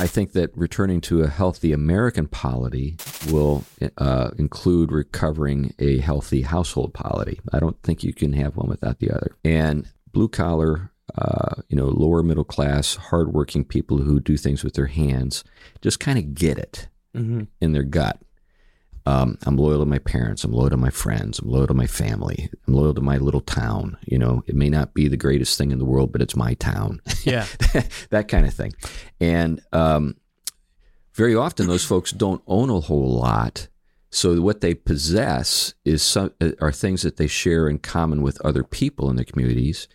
I think that returning to a healthy American polity will uh, include recovering a healthy household polity. I don't think you can have one without the other. And blue collar, uh, you know, lower middle class, hardworking people who do things with their hands just kind of get it mm-hmm. in their gut. Um, I'm loyal to my parents. I'm loyal to my friends. I'm loyal to my family. I'm loyal to my little town. You know, it may not be the greatest thing in the world, but it's my town. Yeah. that kind of thing. And um, very often those folks don't own a whole lot. So what they possess is some, uh, are things that they share in common with other people in their communities,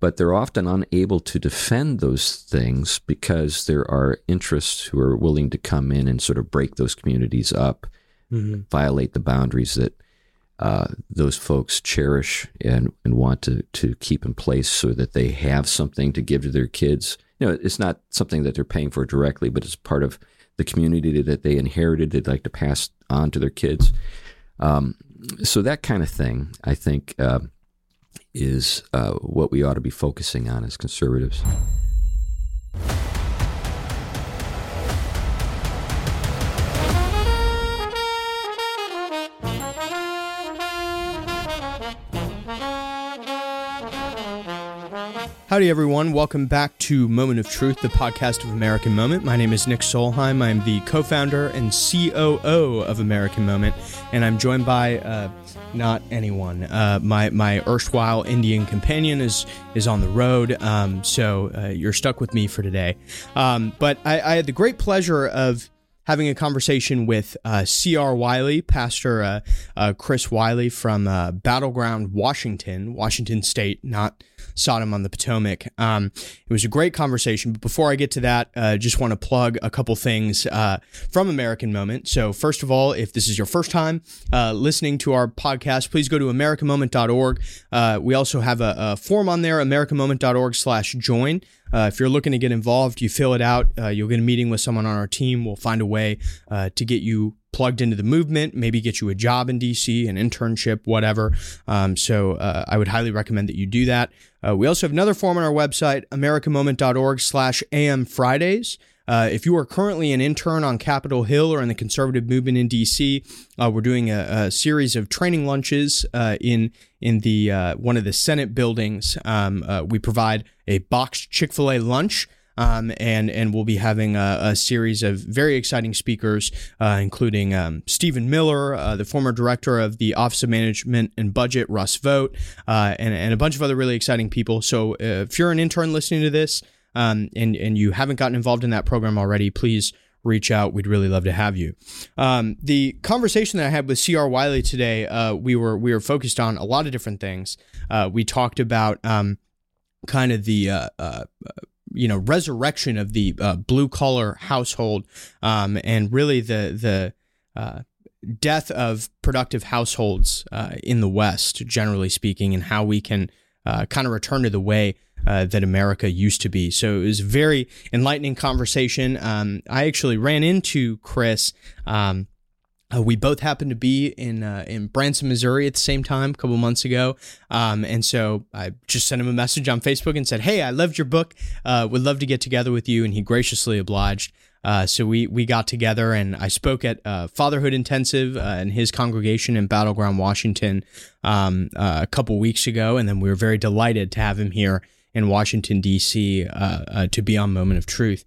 but they're often unable to defend those things because there are interests who are willing to come in and sort of break those communities up mm-hmm. violate the boundaries that uh, those folks cherish and, and want to, to keep in place so that they have something to give to their kids. You know, it's not something that they're paying for directly, but it's part of the community that they inherited, they'd like to pass on to their kids. Um, so that kind of thing, I think, uh, is uh, what we ought to be focusing on as conservatives. Howdy, everyone. Welcome back to Moment of Truth, the podcast of American Moment. My name is Nick Solheim. I'm the co founder and COO of American Moment, and I'm joined by uh, not anyone. Uh, my, my erstwhile Indian companion is, is on the road, um, so uh, you're stuck with me for today. Um, but I, I had the great pleasure of having a conversation with uh, C.R. Wiley, Pastor uh, uh, Chris Wiley from Battle Ground, Washington, Washington State, not Sodom on the Potomac. Um, it was a great conversation. But before I get to that, uh, just want to plug a couple things uh, from American Moment. So, first of all, if this is your first time listening to our podcast, please go to americanmoment.org. we also have a, a form on there, americanmoment.org slash join. Uh, if you're looking to get involved, you fill it out. Uh, you'll get a meeting with someone on our team. We'll find a way uh, to get you plugged into the movement, maybe get you a job in DC, an internship, whatever. Um, so uh, I would highly recommend that you do that. Uh, we also have another form on our website, americanmoment.org slash am Fridays. Uh, if you are currently an intern on Capitol Hill or in the conservative movement in DC, uh, we're doing a, a, series of training lunches uh, in in the uh, one of the Senate buildings. Um, we provide a boxed Chick Fil A lunch. Um, and and we'll be having a, a series of very exciting speakers, uh, including um, Stephen Miller, uh, the former director of the Office of Management and Budget, Russ Vought, uh, and and a bunch of other really exciting people. So if you're an intern listening to this, um, and and you haven't gotten involved in that program already, please reach out. We'd really love to have you. Um, the conversation that I had with CR Wiley today, uh, we were we were focused on a lot of different things. Uh, we talked about um, kind of the uh, uh you know resurrection of the uh, blue collar household, um, and really the the uh, death of productive households in the West, generally speaking, and how we can kind of return to the way uh, that America used to be. So it was a very enlightening conversation. Um, I actually ran into Chris. Um, uh, we both happened to be in uh, in Branson, Missouri at the same time a couple months ago, um, and so I just sent him a message on Facebook and said, "Hey, I loved your book. Uh, would love to get together with you." And he graciously obliged. Uh, so we we got together and I spoke at uh, Fatherhood Intensive uh, in his congregation in Battle Ground, Washington, um, a couple weeks ago, and then we were very delighted to have him here in Washington, D.C., uh, uh, to be on Moment of Truth.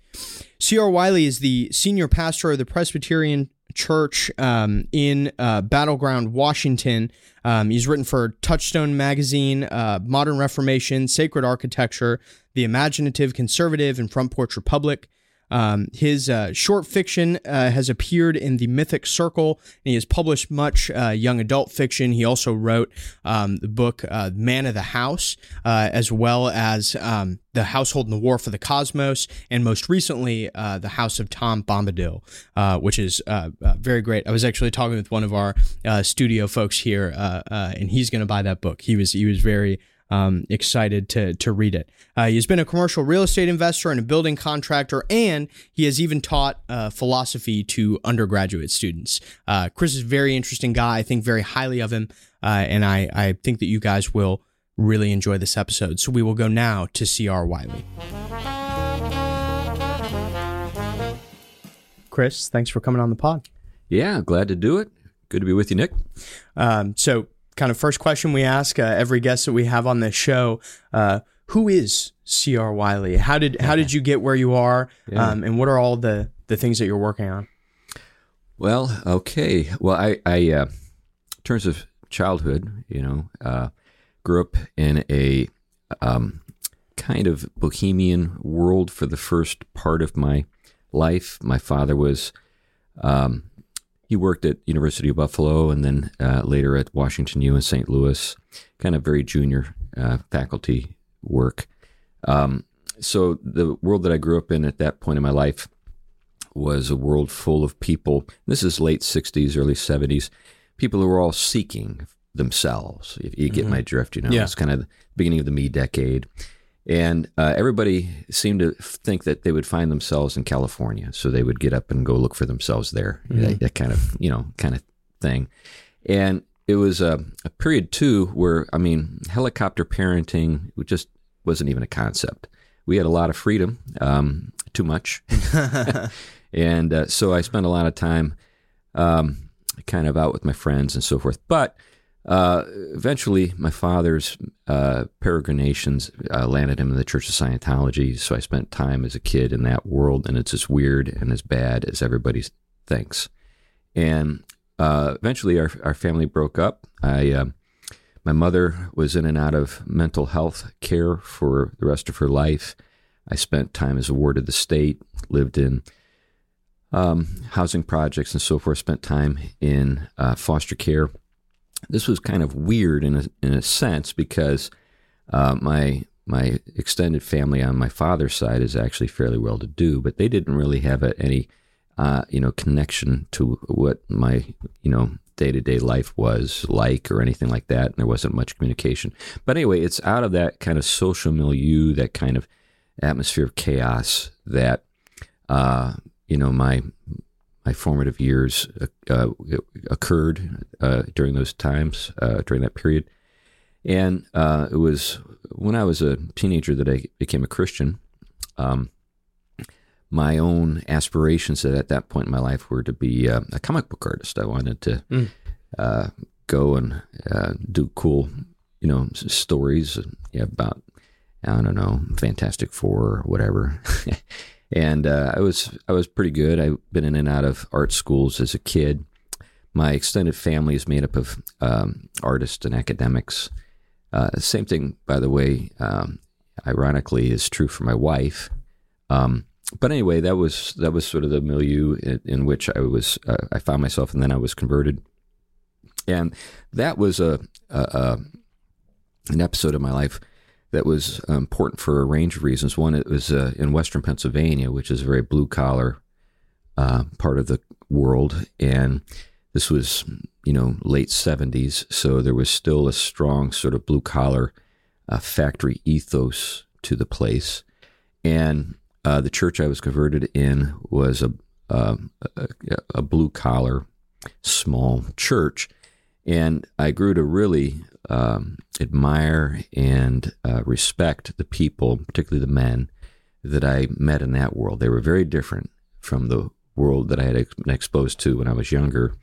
C.R. Wiley is the senior pastor of the Presbyterian Church um, in uh, Battle Ground, Washington. Um, he's written for Touchstone Magazine, uh, Modern Reformation, Sacred Architecture, The Imaginative Conservative, and Front Porch Republic. Um, his uh, short fiction uh, has appeared in the Mythic Circle, and he has published much uh, young adult fiction. He also wrote um, the book uh, Man of the House, uh, as well as um, The Household and the War for the Cosmos, and most recently, The House of Tom Bombadil, which is very great. I was actually talking with one of our studio folks here, and he's going to buy that book. He was he was very um, excited to, to read it. Uh, he's been a commercial real estate investor and a building contractor, and he has even taught uh, philosophy to undergraduate students. Uh, Chris is a very interesting guy. I think very highly of him, uh, and I, I think that you guys will really enjoy this episode. So we will go now to C.R. Wiley. Chris, thanks for coming on the pod. Yeah, glad to do it. Good to be with you, Nick. Um, so, kind of first question we ask uh, every guest that we have on this show: uh, Who is C.R. Wiley? How did how did you get where you are? Yeah. Um, and what are all the the things that you're working on? Well, okay. Well, I, I uh, in terms of childhood, you know, uh, grew up in a um, kind of bohemian world for the first part of my life. My father was, um, he worked at University of Buffalo and then uh, later at Washington U in St. Louis, kind of very junior uh, faculty work. Um, so the world that I grew up in at that point in my life was a world full of people. This is late 60s, early 70s. People who were all seeking themselves. If you get my drift, you know, Yeah. it's kind of the beginning of the me decade. And uh, everybody seemed to think that they would find themselves in California, so they would get up and go look for themselves there. That, that kind of, you know, kind of thing. And it was a, a period too where, I mean, helicopter parenting just wasn't even a concept. We had a lot of freedom, um, too much, and uh, so I spent a lot of time um, kind of out with my friends and so forth. But uh, eventually, my father's uh, peregrinations uh, landed him in the Church of Scientology. So I spent time as a kid in that world, and it's as weird and as bad as everybody thinks. And uh, eventually, our our family broke up. I uh, my mother was in and out of mental health care for the rest of her life. I spent time as a ward of the state, lived in um, housing projects and so forth, spent time in uh, foster care. This was kind of weird in a, in a sense because uh, my my extended family on my father's side is actually fairly well to do, but they didn't really have a, any uh, you know connection to what my you know day to day life was like or anything like that. And there wasn't much communication. But anyway, it's out of that kind of social milieu, that kind of atmosphere of chaos that uh, you know my my formative years uh, occurred uh, during those times uh, during that period, and uh, it was when I was a teenager that I became a Christian. Um, my own aspirations at that point in my life were to be uh, a comic book artist. I wanted to Mm. uh, go and uh, do cool, you know, stories about I don't know, Fantastic Four or whatever. and uh, I was I was pretty good. I've been in and out of art schools as a kid. My extended family is made up of um, artists and academics. Uh, same thing, by the way, um, ironically, is true for my wife. Um, but anyway, that was that was sort of the milieu in, in which I was. Uh, I found myself, and then I was converted, and that was a, a, a an episode of my life that was uh, important for a range of reasons. One, it was uh, in Western Pennsylvania, which is a very blue collar uh, part of the world, and this was you know late seventies, so there was still a strong sort of blue collar uh, factory ethos to the place, and uh, the church I was converted in was a a, a, a blue collar small church, and I grew to really um, admire and uh, respect the people, particularly the men that I met in that world. They were very different from the world that I had been exposed to when I was younger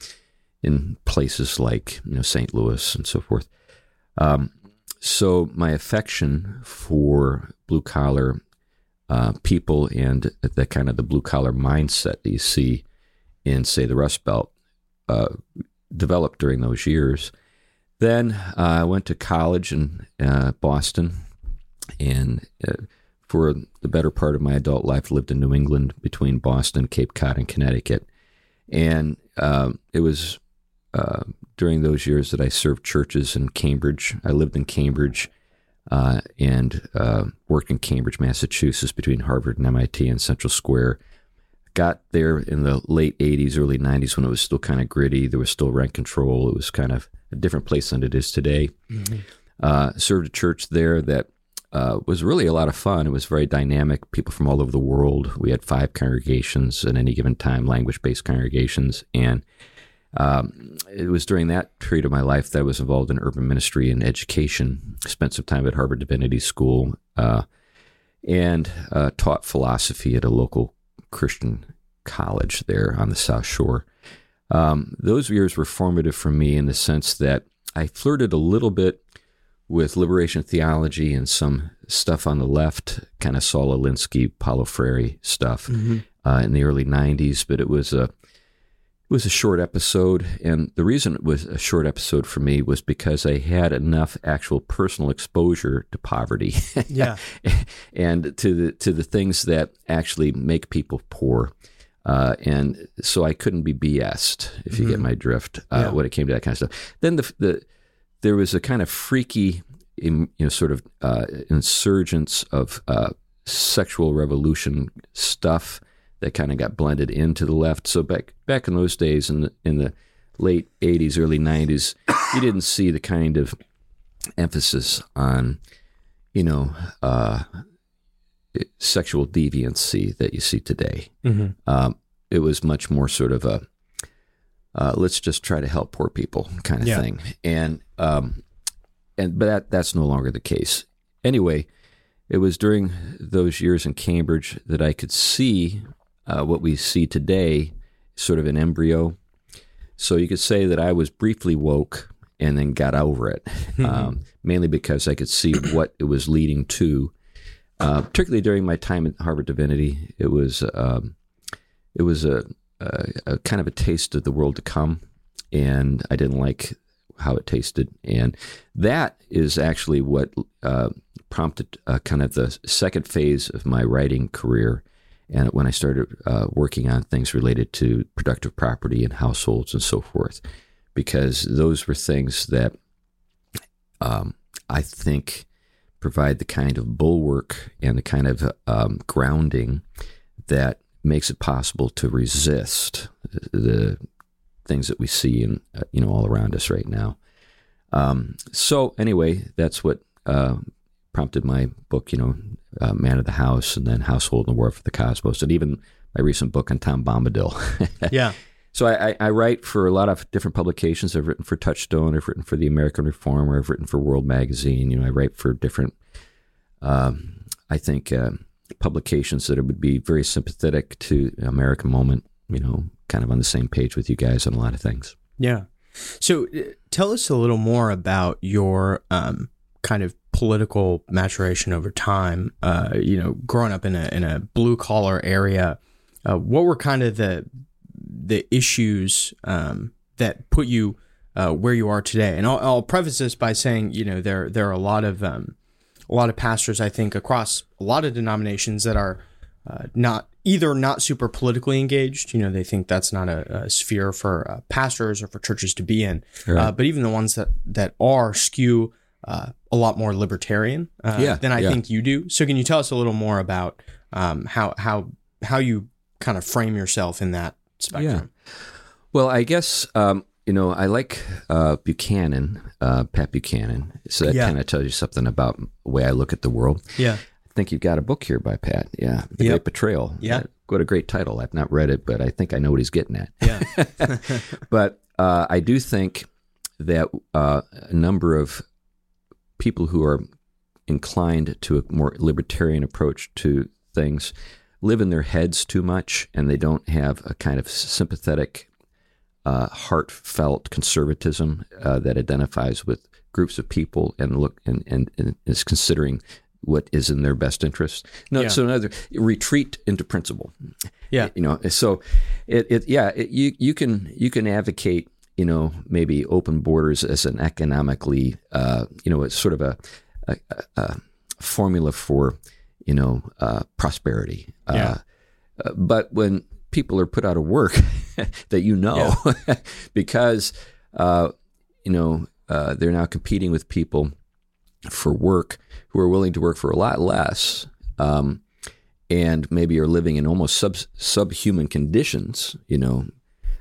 in places like you know St. Louis and so forth. Um, so my affection for blue collar uh, people and the kind of the blue collar mindset that you see in say the Rust Belt uh, developed during those years. Then uh, I went to college in uh, Boston, and uh, for the better part of my adult life, lived in New England between Boston, Cape Cod, and Connecticut. And uh, it was uh, during those years that I served churches in Cambridge. I lived in Cambridge uh, and uh, worked in Cambridge, Massachusetts, between Harvard and MIT and Central Square. Got there in the late 80s, early 90s when it was still kind of gritty. There was still rent control. It was kind of a different place than it is today. Uh, served a church there that uh, was really a lot of fun. It was very dynamic. People from all over the world. We had five congregations at any given time, language based congregations. And um, it was during that period of my life that I was involved in urban ministry and education. Spent some time at Harvard Divinity School uh, and uh, taught philosophy at a local Christian college there on the South Shore. Um, those years were formative for me in the sense that I flirted a little bit with liberation theology and some stuff on the left, kind of Saul Alinsky, Paulo Freire stuff Mm-hmm. uh, in the early '90s. But it was a it was a short episode, and the reason it was a short episode for me was because I had enough actual personal exposure to poverty Yeah. and to the to the things that actually make people poor. Uh, and so I couldn't be BS'd, if you get my drift, uh, Mm-hmm. Yeah. when it came to that kind of stuff. Then the, the there was a kind of freaky, you know, sort of uh, insurgence of uh, sexual revolution stuff that kind of got blended into the left. So back back in those days, in the in the late '80s, early '90s, you didn't see the kind of emphasis on, you know, uh, sexual deviancy that you see today. Mm-hmm. Um, it was much more sort of a uh, let's just try to help poor people kind of Yeah. thing, and um, and but that that's no longer the case. Anyway, it was during those years in Cambridge that I could see uh, what we see today, sort of an embryo. So you could say that I was briefly woke and then got over it, um, mainly because I could see what it was leading to. Uh, particularly during my time at Harvard Divinity, it was um, it was a, a, a kind of a taste of the world to come, and I didn't like how it tasted, and that is actually what uh, prompted uh, kind of the second phase of my writing career, and when I started uh, working on things related to productive property and households and so forth, because those were things that um, I think provide the kind of bulwark and the kind of um, grounding that makes it possible to resist the things that we see in uh, you know all around us right now. Um, so anyway, that's what uh, prompted my book, you know, uh, Man of the House, and then Household and the War for the Cosmos, and even my recent book on Tom Bombadil. Yeah. So I, I, I write for a lot of different publications. I've written for Touchstone. I've written for the American Reformer. I've written for World Magazine. You know, I write for different, um, I think, uh, publications that would be very sympathetic to American moment. You know, kind of on the same page with you guys on a lot of things. Yeah. So uh, tell us a little more about your um, kind of political maturation over time. Uh, you know, growing up in a in a blue collar area, uh, what were kind of the the issues um, that put you uh, where you are today? And I'll, I'll preface this by saying, you know, there there are a lot of um, a lot of pastors, I think, across a lot of denominations that are uh, not either not super politically engaged. You know, they think that's not a, a sphere for uh, pastors or for churches to be in. Uh, but even the ones that that are skew uh, a lot more libertarian uh, Yeah, than I yeah. think you do. So, can you tell us a little more about um, how how how you kind of frame yourself in that spectrum? Well, I guess um, you know I like uh, Buchanan, uh, Pat Buchanan. So that Yeah. kind of tells you something about the way I look at the world. Yeah. I think you've got a book here by Pat. Yeah, The Yep. Great Betrayal. Yeah. Uh, What a great title. I've not read it, but I think I know what he's getting at. Yeah. But uh, I do think that uh, a number of people who are inclined to a more libertarian approach to things live in their heads too much and they don't have a kind of sympathetic, uh, heartfelt conservatism uh, that identifies with groups of people and look and, and, and is considering what is in their best interest. No, Yeah. so another retreat into principle Yeah. you know so it, it yeah it, you you can you can advocate you know maybe open borders as an economically uh, you know it's sort of a, a, a- formula for you know uh, prosperity Yeah. uh, uh, but when people are put out of work that you know because uh, you know uh, they're now competing with people for work who are willing to work for a lot less um, and maybe are living in almost sub subhuman conditions. You know,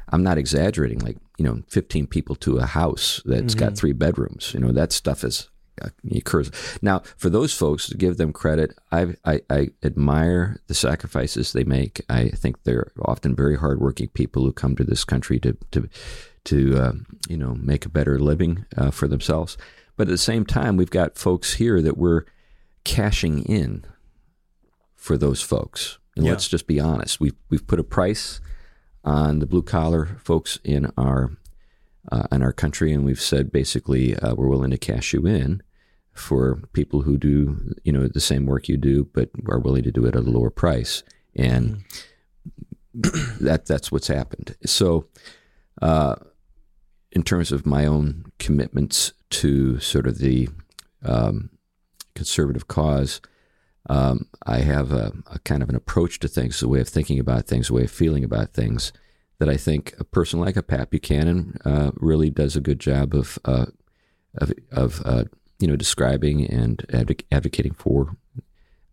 I'm not exaggerating. Like you know, 15 people to a house that's got three bedrooms. You know, that stuff is uh, occurs. Now, for those folks, to give them credit, I, I I admire the sacrifices they make. I think they're often very hardworking people who come to this country to to to um, you know make a better living uh, for themselves. But at the same time, we've got folks here that we're cashing in for those folks. And Yeah. let's just be honest. We've we've put a price on the blue collar folks in our uh, in our country, and we've said basically uh, we're willing to cash you in for people who do you know the same work you do, but are willing to do it at a lower price. And that that's what's happened. So, uh, in terms of my own commitments to sort of the um, conservative cause, um, I have a, a kind of an approach to things, a way of thinking about things, a way of feeling about things that I think a person like a Pat Buchanan uh, really does a good job of uh, of, of uh, you know describing and advoc- advocating for.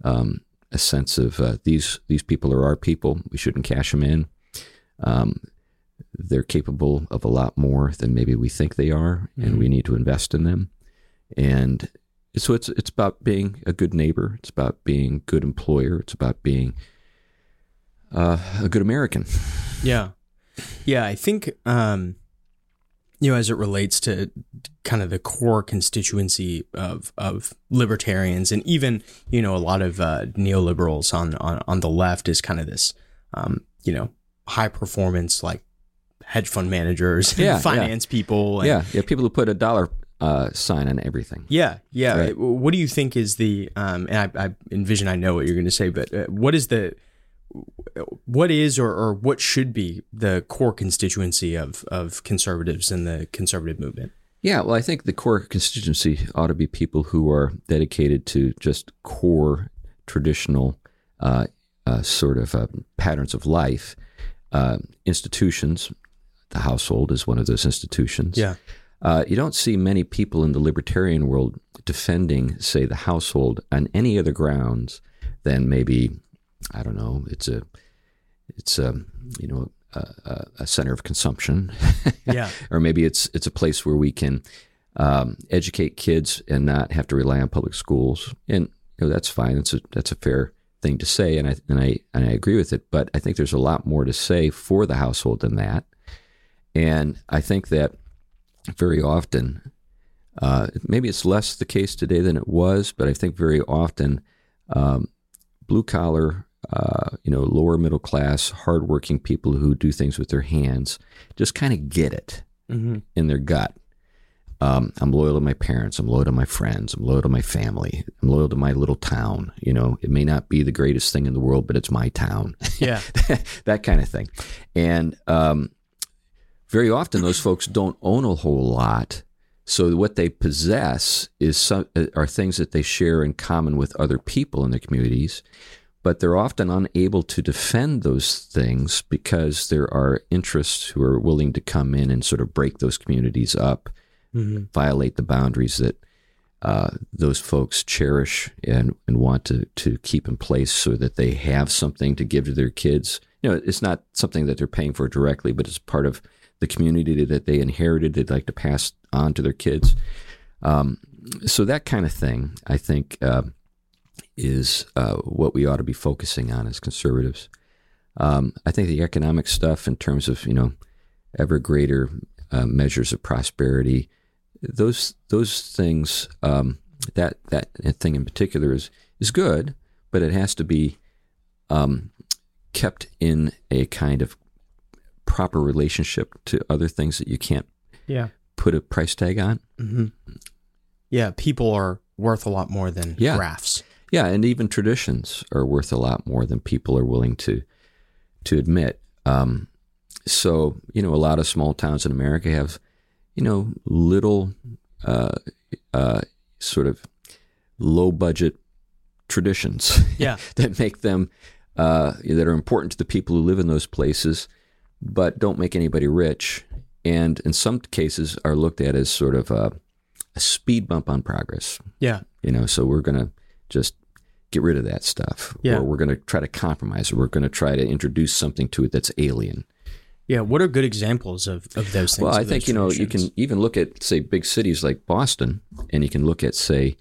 Um, a sense of uh, these these people are our people. We shouldn't cash them in. Um, they're capable of a lot more than maybe we think they are, and we need to invest in them. And so it's it's about being a good neighbor. It's about being a good employer. It's about being uh, a good American. Yeah. Yeah, I think um you know as it relates to kind of the core constituency of of libertarians and even you know a lot of uh, neoliberals on, on on the left is kind of this um you know high performance like hedge fund managers and Yeah, yeah. finance people and yeah, yeah. People who put a dollar uh, sign on everything. Yeah, yeah. Right. What do you think is the? Um, and I, I envision I know what you're going to say, but uh, what is the? What is or, or what should be the core constituency of of conservatives in the conservative movement? Yeah, well, I think the core constituency ought to be people who are dedicated to just core traditional uh, uh, sort of uh, patterns of life. Uh, institutions, the household is one of those institutions. Uh, you don't see many people in the libertarian world defending, say, the household on any other grounds than maybe, I don't know, it's a, it's a, you know, a, a- center of consumption. Yeah. or maybe it's it's a place where we can um, educate kids and not have to rely on public schools. And you know, that's fine. That's a that's a fair thing to say, and I and I and I agree with it. But I think there's a lot more to say for the household than that. And I think that very often, uh, maybe it's less the case today than it was, but I think very often, um, blue collar, uh, you know, lower middle class, hardworking people who do things with their hands just kind of get it Mm-hmm. in their gut. Um, I'm loyal to my parents. I'm loyal to my friends. I'm loyal to my family. I'm loyal to my little town. You know, it may not be the greatest thing in the world, but it's my town. Yeah. that kind of thing. And um, very often, those folks don't own a whole lot. So what they possess is some, are things that they share in common with other people in their communities, but they're often unable to defend those things because there are interests who are willing to come in and sort of break those communities up, Mm-hmm. violate the boundaries that uh, those folks cherish and, and want to, to keep in place so that they have something to give to their kids. You know, it's not something that they're paying for directly, but it's part of the community that they inherited, they'd like to pass on to their kids. Um, so that kind of thing, I think, uh, is uh, what we ought to be focusing on as conservatives. Um, I think the economic stuff, in terms of you know ever greater uh, measures of prosperity, those those things, um, that that thing in particular is is good, but it has to be um, kept in a kind of proper relationship to other things that you can't Yeah. put a price tag on. Mm-hmm. Yeah. People are worth a lot more than Yeah. graphs. Yeah, and even traditions are worth a lot more than people are willing to to admit. Um, so you know, a lot of small towns in America have you know little uh, uh, sort of low budget traditions Yeah. that make them uh, that are important to the people who live in those places, but don't make anybody rich, and in some cases are looked at as sort of a, a speed bump on progress. Yeah. You know, so we're going to just get rid of that stuff. Yeah. Or we're going to try to compromise, or we're going to try to introduce something to it that's alien. Yeah. What are good examples of, of those things? Well, I think, you know, you can even look at, say, big cities like Boston, and you can look at, say,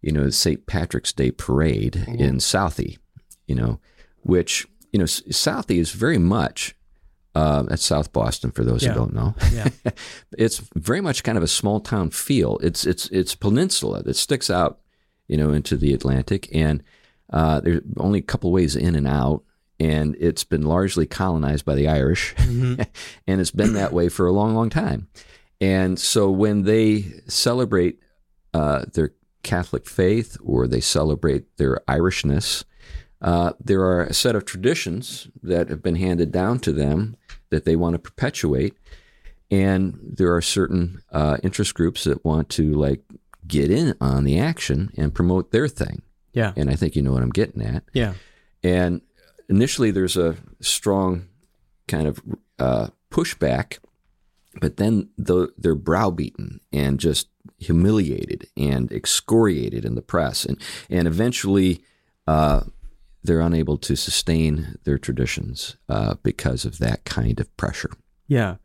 you know, the St. Patrick's Day parade mm-hmm. in Southie, you know, which, you know, Southie is very much, uh, that's South Boston for those Yeah. who don't know. Yeah. it's very much kind of a small town feel. It's it's it's peninsula that sticks out, you know, into the Atlantic, and uh, there's only a couple ways in and out, and it's been largely colonized by the Irish, and it's been that way for a long, long time. And so when they celebrate uh, their Catholic faith or they celebrate their Irishness, uh, there are a set of traditions that have been handed down to them that they want to perpetuate. And there are certain uh, interest groups that want to like get in on the action and promote their thing. Yeah. And I think you know what I'm getting at. Yeah. And initially, there's a strong kind of uh, pushback, but then the, they're browbeaten and just humiliated and excoriated in the press, and and eventually. Uh, they're unable to sustain their traditions uh, because of that kind of pressure. Yeah.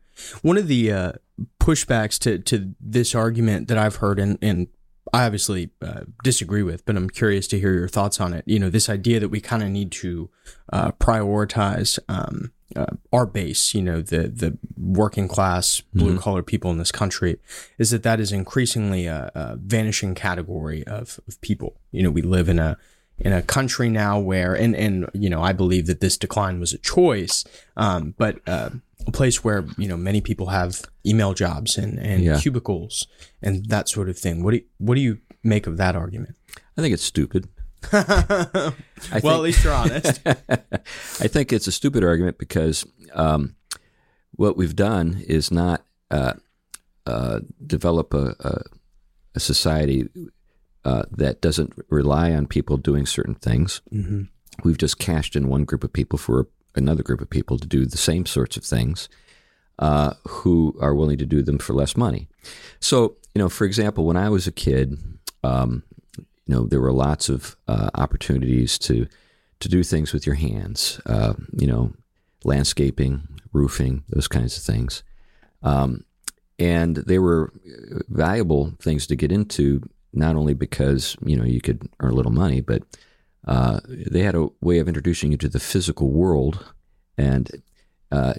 One of the uh, pushbacks to, to this argument that I've heard, and, and I obviously uh, disagree with, but I'm curious to hear your thoughts on it. You know, this idea that we kind of need to uh, prioritize um, uh, our base, you know, the the working class, blue collar people in this country, is that that is increasingly a, a vanishing category of, of people. You know, we live in a in a country now where, and and you know, I believe that this decline was a choice, um, but uh, a place where you know many people have email jobs and and Yeah. cubicles and that sort of thing. What do you, what do you make of that argument? I think it's stupid. well, I at think, least you're honest. I think it's a stupid argument because um, what we've done is not uh, uh, develop a, a, a society uh, that doesn't rely on people doing certain things. mm-hmm. We've just cashed in one group of people for another group of people to do the same sorts of things uh, who are willing to do them for less money. So, you know, for example, when I was a kid, um, you know, there were lots of uh, opportunities to to do things with your hands. Uh, you know, landscaping, roofing, those kinds of things, um, and they were valuable things to get into. Not only because you know you could earn a little money, but uh, they had a way of introducing you to the physical world, and uh,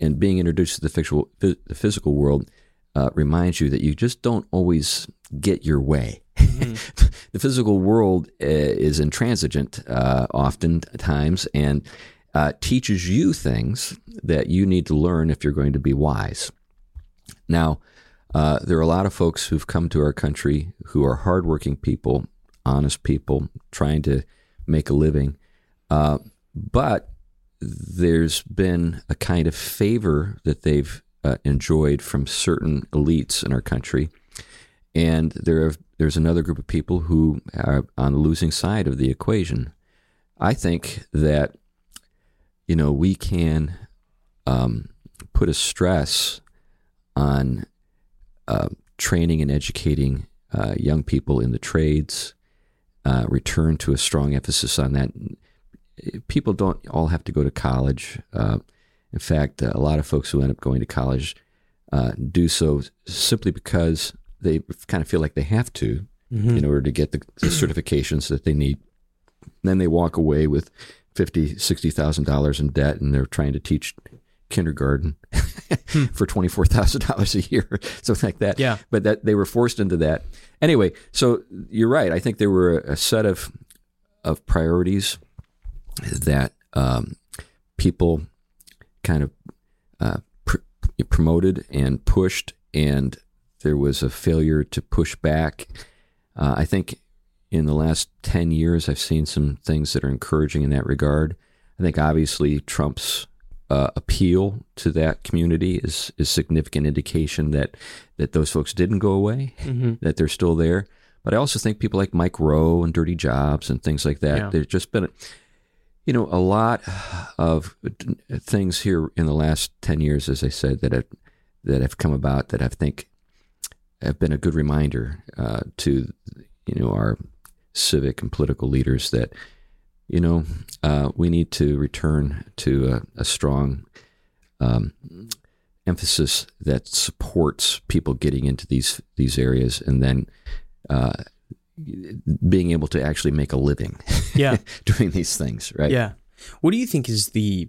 and being introduced to the physical the physical world uh, reminds you that you just don't always get your way. the physical world uh, is intransigent uh, oftentimes and uh, teaches you things that you need to learn if you're going to be wise. Now, uh, there are a lot of folks who've come to our country who are hardworking people, honest people, trying to make a living, uh, but there's been a kind of favor that they've uh, enjoyed from certain elites in our country, and there have, there's another group of people who are on the losing side of the equation. I think that you know we can um, put a stress on uh, training and educating uh, young people in the trades. Uh, return to a strong emphasis on that. People don't all have to go to college. Uh, in fact, a lot of folks who end up going to college uh, do so simply because they kind of feel like they have to Mm-hmm. in order to get the, the certifications that they need. then they walk away with fifty, sixty thousand dollars in debt, and they're trying to teach kindergarten for twenty four thousand dollars a year, something like that. Yeah. But that they were forced into that anyway. So you're right. I think there were a set of of priorities that um, people kind of uh, pr- promoted and pushed, and there was a failure to push back. Uh, I think in the last 10 years, I've seen some things that are encouraging in that regard. I think obviously Trump's uh, appeal to that community is is significant indication that that those folks didn't go away, Mhm. that they're still there. But I also think people like Mike Rowe and Dirty Jobs and things like that. Yeah. There's just been, you know, a lot of things here in the last 10 years, as I said, that have, that have come about that I think have been a good reminder uh, to you know our civic and political leaders that you know uh, we need to return to a, a strong um, emphasis that supports people getting into these these areas and then uh, being able to actually make a living Yeah. doing these things right Yeah. What do you think is the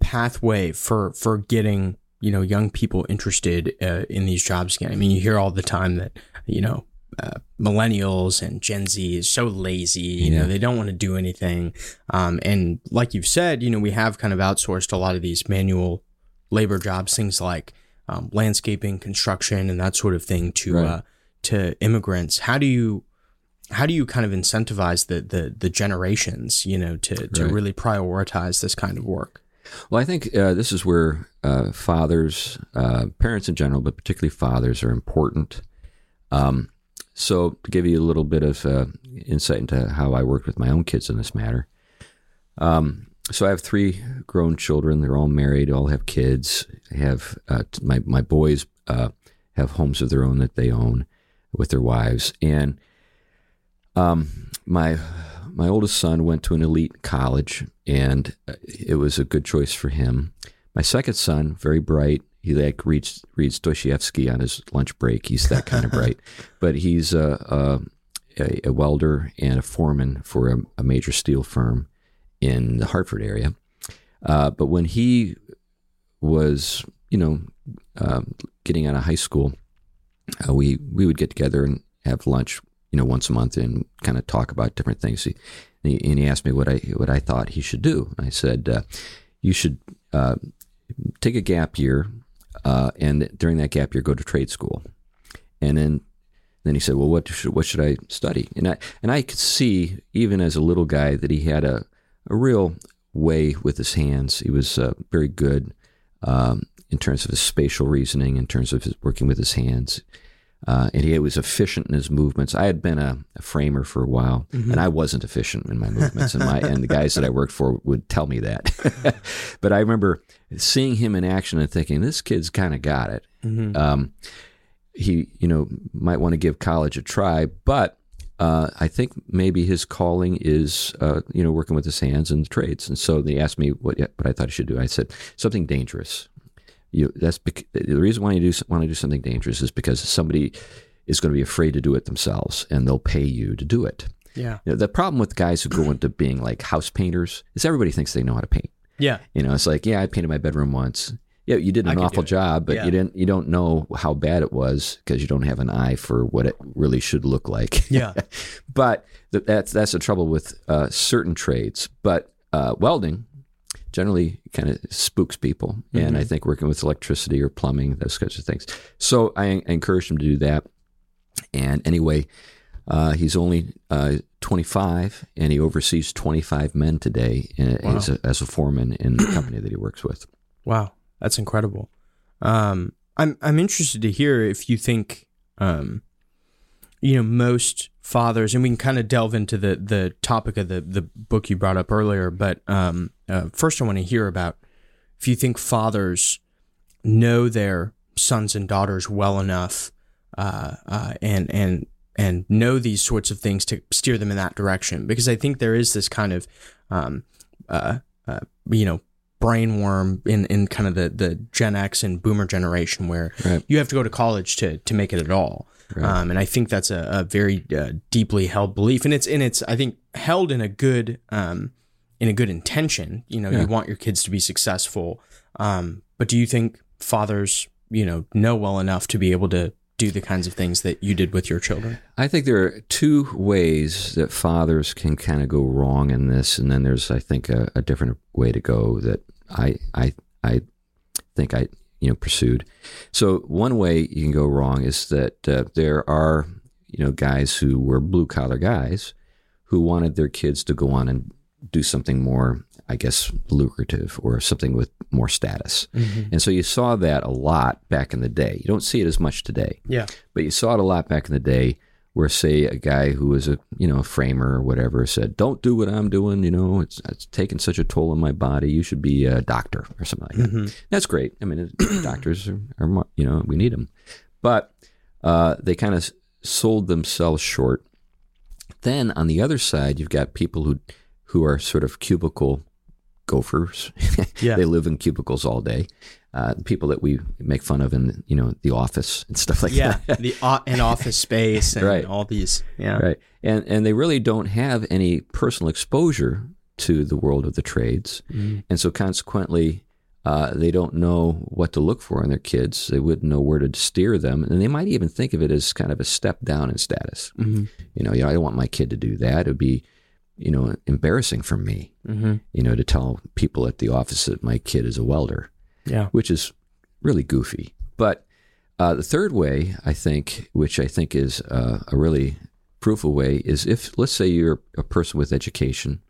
pathway for for getting you know young people interested uh, in these jobs again? I mean, you hear all the time that you know uh, millennials and Gen Z is so lazy. You Yeah. know, they don't want to do anything. Um, and like you've said, you know, we have kind of outsourced a lot of these manual labor jobs, things like um, landscaping, construction, and that sort of thing to Right. uh, to immigrants. How do you how do you kind of incentivize the the, the generations, you know, to to Right. really prioritize this kind of work? Well, I think uh, this is where uh, fathers, uh, parents in general, but particularly fathers, are important. Um, so, to give you a little bit of uh, insight into how I worked with my own kids in this matter. Um, so, I have three grown children. They're all married, all have kids. I have uh, my my boys uh, have homes of their own that they own with their wives, and um, my my oldest son went to an elite college, and uh, it was a good choice for him. My second son, very bright. He like reads reads Dostoevsky on his lunch break. He's that kind of bright, but he's a, a, a welder and a foreman for a, a major steel firm in the Hartford area. Uh, but when he was, you know, um, getting out of high school, uh, we we would get together and have lunch, you know, once a month and kind of talk about different things. He, and he, and he asked me what I what I thought he should do. I said, uh, you should uh, take a gap year, uh, and during that gap year, go to trade school. And then then he said, well, what should what should I study? And I and I could see even as a little guy that he had a a real way with his hands. He was uh, very good um, in terms of his spatial reasoning, in terms of his working with his hands. Uh, and he was efficient in his movements. I had been a, a framer for a while, and I wasn't efficient in my movements. and my and the guys that I worked for would tell me that. but I remember seeing him in action and thinking, this kid's kind of got it. Um, he, you know, might want to give college a try, but uh, I think maybe his calling is, uh, you know, working with his hands and the trades. And so they asked me what what I thought he should do. I said something dangerous. You that's bec- the reason why you do want to do something dangerous is because somebody is going to be afraid to do it themselves, and they'll pay you to do it. Yeah. You know, the problem with guys who go into being like house painters is everybody thinks they know how to paint. Yeah. You know, it's like, yeah, I painted my bedroom once. Yeah, you did an awful job, but Yeah. you didn't. You don't know how bad it was because you don't have an eye for what it really should look like. Yeah. but th- that's that's the trouble with uh, certain trades. But uh, welding generally kind of spooks people, and I think working with electricity or plumbing, those kinds of things. So I, I encouraged him to do that. And anyway, uh, he's only uh, 25, and he oversees 25 men today uh, Wow. as, a, as a foreman in the company that he works with. Wow, that's incredible. Um, I'm I'm interested to hear if you think, um, you know, most fathers, and we can kind of delve into the the topic of the the book you brought up earlier. But um, uh, first, I want to hear about if you think fathers know their sons and daughters well enough, uh, uh, and and and know these sorts of things to steer them in that direction. Because I think there is this kind of, um, uh, uh, you know, brainworm in, in kind of the, the Gen X and Boomer generation where Right. you have to go to college to to make it at all. Um, and I think that's a, a very uh, deeply held belief, and it's and it's I think held in a good um, in a good intention. You know, Yeah. you want your kids to be successful, um, but do you think fathers, you know, know well enough to be able to do the kinds of things that you did with your children? I think there are two ways that fathers can kind of go wrong in this, and then there's, I think, a, a different way to go that I, I, I think I, you know, pursued. So one way you can go wrong is that uh, there are, you know, guys who were blue collar guys who wanted their kids to go on and do something more, I guess, lucrative or something with more status. And so you saw that a lot back in the day. You don't see it as much today. Yeah. But you saw it a lot back in the day where say a guy who was a you know a framer or whatever said, Don't do what I'm doing, you know, it's it's taking such a toll on my body. You should be a doctor or something like that. That's great. I mean doctors are, are you know, we need them. But uh, they kind of sold themselves short. Then on the other side, you've got people who who are sort of cubicle gophers. Yeah. they live in cubicles all day. Uh, people that we make fun of in you know the office and stuff like that. Yeah, the an office space and Right. all these. Yeah, right. And and they really don't have any personal exposure to the world of the trades, Mm-hmm. and so consequently, uh, they don't know what to look for in their kids. They wouldn't know where to steer them, and they might even think of it as kind of a step down in status. Mm-hmm. You know, you know, I don't want my kid to do that. It would be, you know, embarrassing for me. Mm-hmm. You know, to tell people at the office that my kid is a welder, Yeah. which is really goofy. But uh, the third way, I think, which I think is uh, a really fruitful way, is if let's say you're a person with education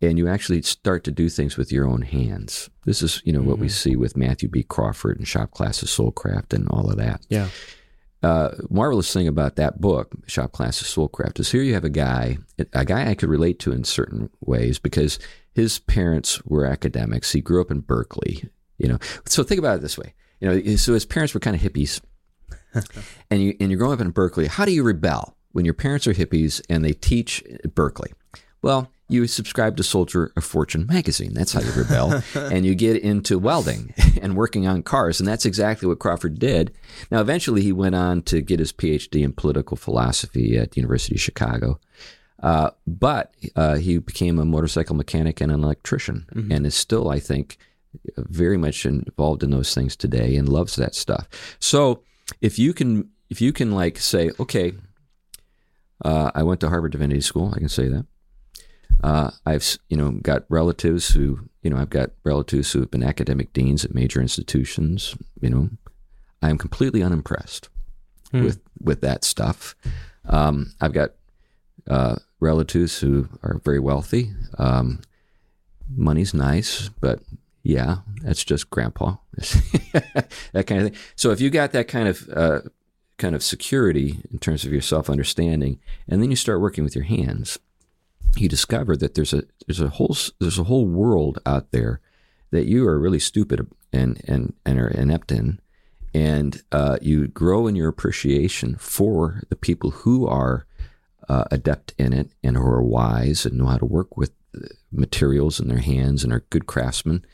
and you actually start to do things with your own hands. This is, you know, what we see with Matthew B. Crawford and Shop Class of Soulcraft and all of that. Yeah. Uh, marvelous thing about that book, Shop Class of Soulcraft, is here you have a guy, a guy I could relate to in certain ways because his parents were academics. He grew up in Berkeley, you know. So think about it this way, you know. So his parents were kind of hippies, and you and you're growing up in Berkeley. How do you rebel when your parents are hippies and they teach at Berkeley? Well, you subscribe to Soldier of Fortune magazine. That's how you rebel. and you get into welding and working on cars. And that's exactly what Crawford did. Now, eventually, he went on to get his PhD in political philosophy at the University of Chicago. Uh, but uh, he became a motorcycle mechanic and an electrician and is still, I think, very much involved in those things today and loves that stuff. So if you can, if you can like say, okay, uh, I went to Harvard Divinity School, I can say that. Uh, I've you know got relatives who you know I've got relatives who have been academic deans at major institutions. You know, I am completely unimpressed Hmm. with with that stuff. Um, I've got uh, relatives who are very wealthy. Um, money's nice, but yeah, that's just grandpa. that kind of thing. So if you got that kind of uh, kind of security in terms of your self understanding, and then you start working with your hands, you discover that there's a there's a whole there's a whole world out there that you are really stupid and and and are inept in, and uh, you grow in your appreciation for the people who are uh, adept in it and who are wise and know how to work with materials in their hands and are good craftsmen.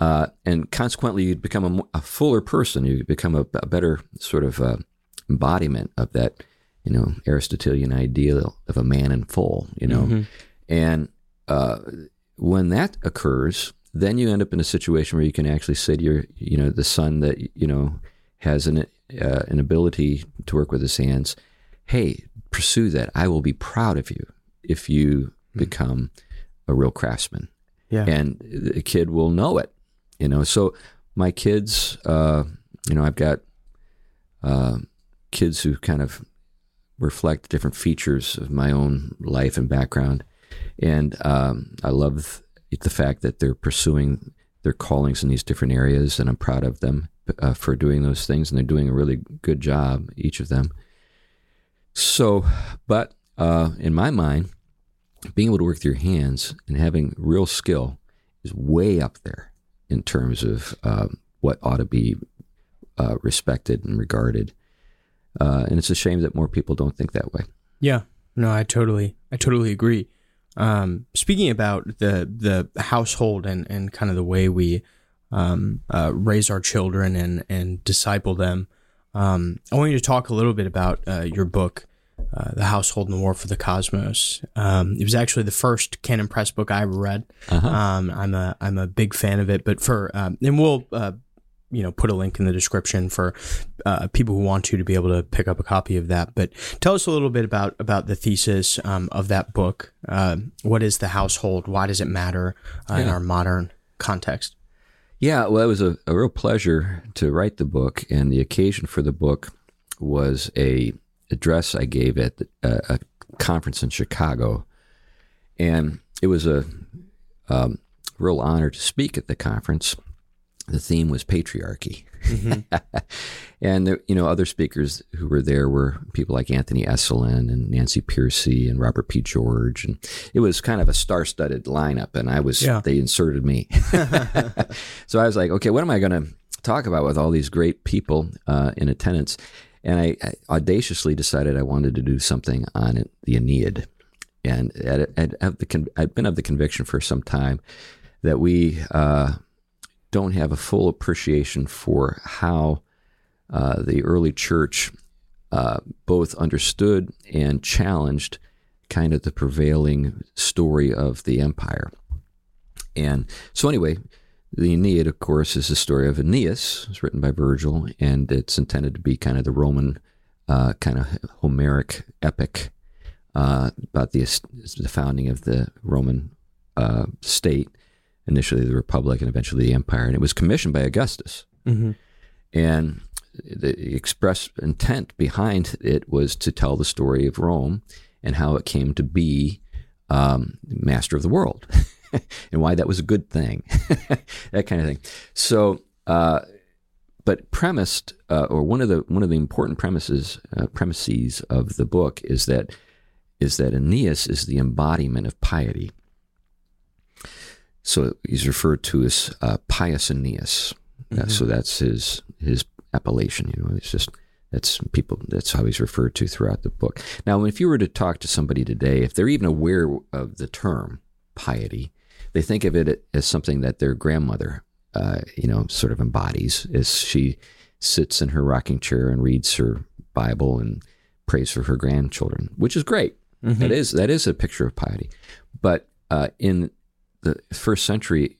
Uh, and consequently, you become a, a fuller person. You become a, a better sort of uh, embodiment of that, you know, Aristotelian ideal of a man in full. You know, and uh, when that occurs, then you end up in a situation where you can actually say to your, you know, the son that you know has an uh, an ability to work with his hands. Hey, pursue that. I will be proud of you if you become a real craftsman Yeah. and the kid will know it. You know, so my kids, uh, you know, I've got uh, kids who kind of reflect different features of my own life and background, and um, I love the fact that they're pursuing their callings in these different areas, and I'm proud of them uh, for doing those things, and they're doing a really good job, each of them. So, but uh, in my mind, being able to work with your hands and having real skill is way up there in terms of um, what ought to be uh, respected and regarded. Uh, and it's a shame that more people don't think that way. Yeah, no, I totally, I totally agree. Um, speaking about the the household and and kind of the way we um, uh, raise our children and and disciple them, um, I want you to talk a little bit about uh, your book, uh, "The Household and the War for the Cosmos." Um, it was actually the first Canon Press book I ever read. Um, I'm a I'm a big fan of it. But for um, and we'll uh, you know put a link in the description for uh, people who want to to be able to pick up a copy of that. But tell us a little bit about about the thesis um, of that book. Uh, what is the household? Why does it matter uh, in our modern context? Yeah, well, it was a, a real pleasure to write the book, and the occasion for the book was a address I gave at the, a, a conference in Chicago, and it was a um, real honor to speak at the conference. The theme was patriarchy, and there, you know other speakers who were there were people like Anthony Esolen and Nancy Pearcey and Robert P. George, and it was kind of a star-studded lineup. And I was Yeah. they inserted me, so I was like, okay, what am I going to talk about with all these great people uh, in attendance? And I, I audaciously decided I wanted to do something on it, the Aeneid. And I'd, I'd, have the con- I'd been of the conviction for some time that we uh, don't have a full appreciation for how uh, the early church uh, both understood and challenged kind of the prevailing story of the empire. And so, anyway, the Aeneid, of course, is the story of Aeneas. It's written by Virgil, and it's intended to be kind of the Roman, uh, kind of Homeric epic uh, about the the founding of the Roman uh, state, initially the Republic, and eventually the Empire. And it was commissioned by Augustus. Mm-hmm. And the express intent behind it was to tell the story of Rome and how it came to be um, master of the world. and why that was a good thing, that kind of thing. So, uh, but premised, uh, or one of the one of the important premises uh, premises of the book is that is that Aeneas is the embodiment of piety. So he's referred to as uh, pious Aeneas. Uh, mm-hmm. so that's his his appellation. You know, it's just that's people. That's how he's referred to throughout the book. Now, if you were to talk to somebody today, if they're even aware of the term piety, they think of it as something that their grandmother, uh, you know, sort of embodies as she sits in her rocking chair and reads her Bible and prays for her grandchildren, which is great. Mm-hmm. That is that is a picture of piety. But uh, in the first century,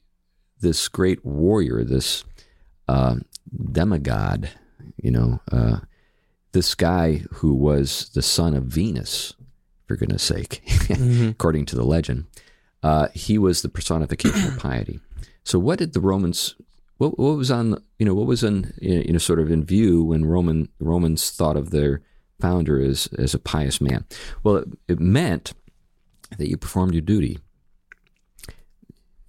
this great warrior, this uh, demigod, you know, uh, this guy who was the son of Venus, for goodness sake, mm-hmm. according to the legend, uh, he was the personification of piety. So, what did the Romans? What, what was on? You know, what was in you know sort of in view when Roman Romans thought of their founder as as a pious man? Well, it, it meant that you performed your duty.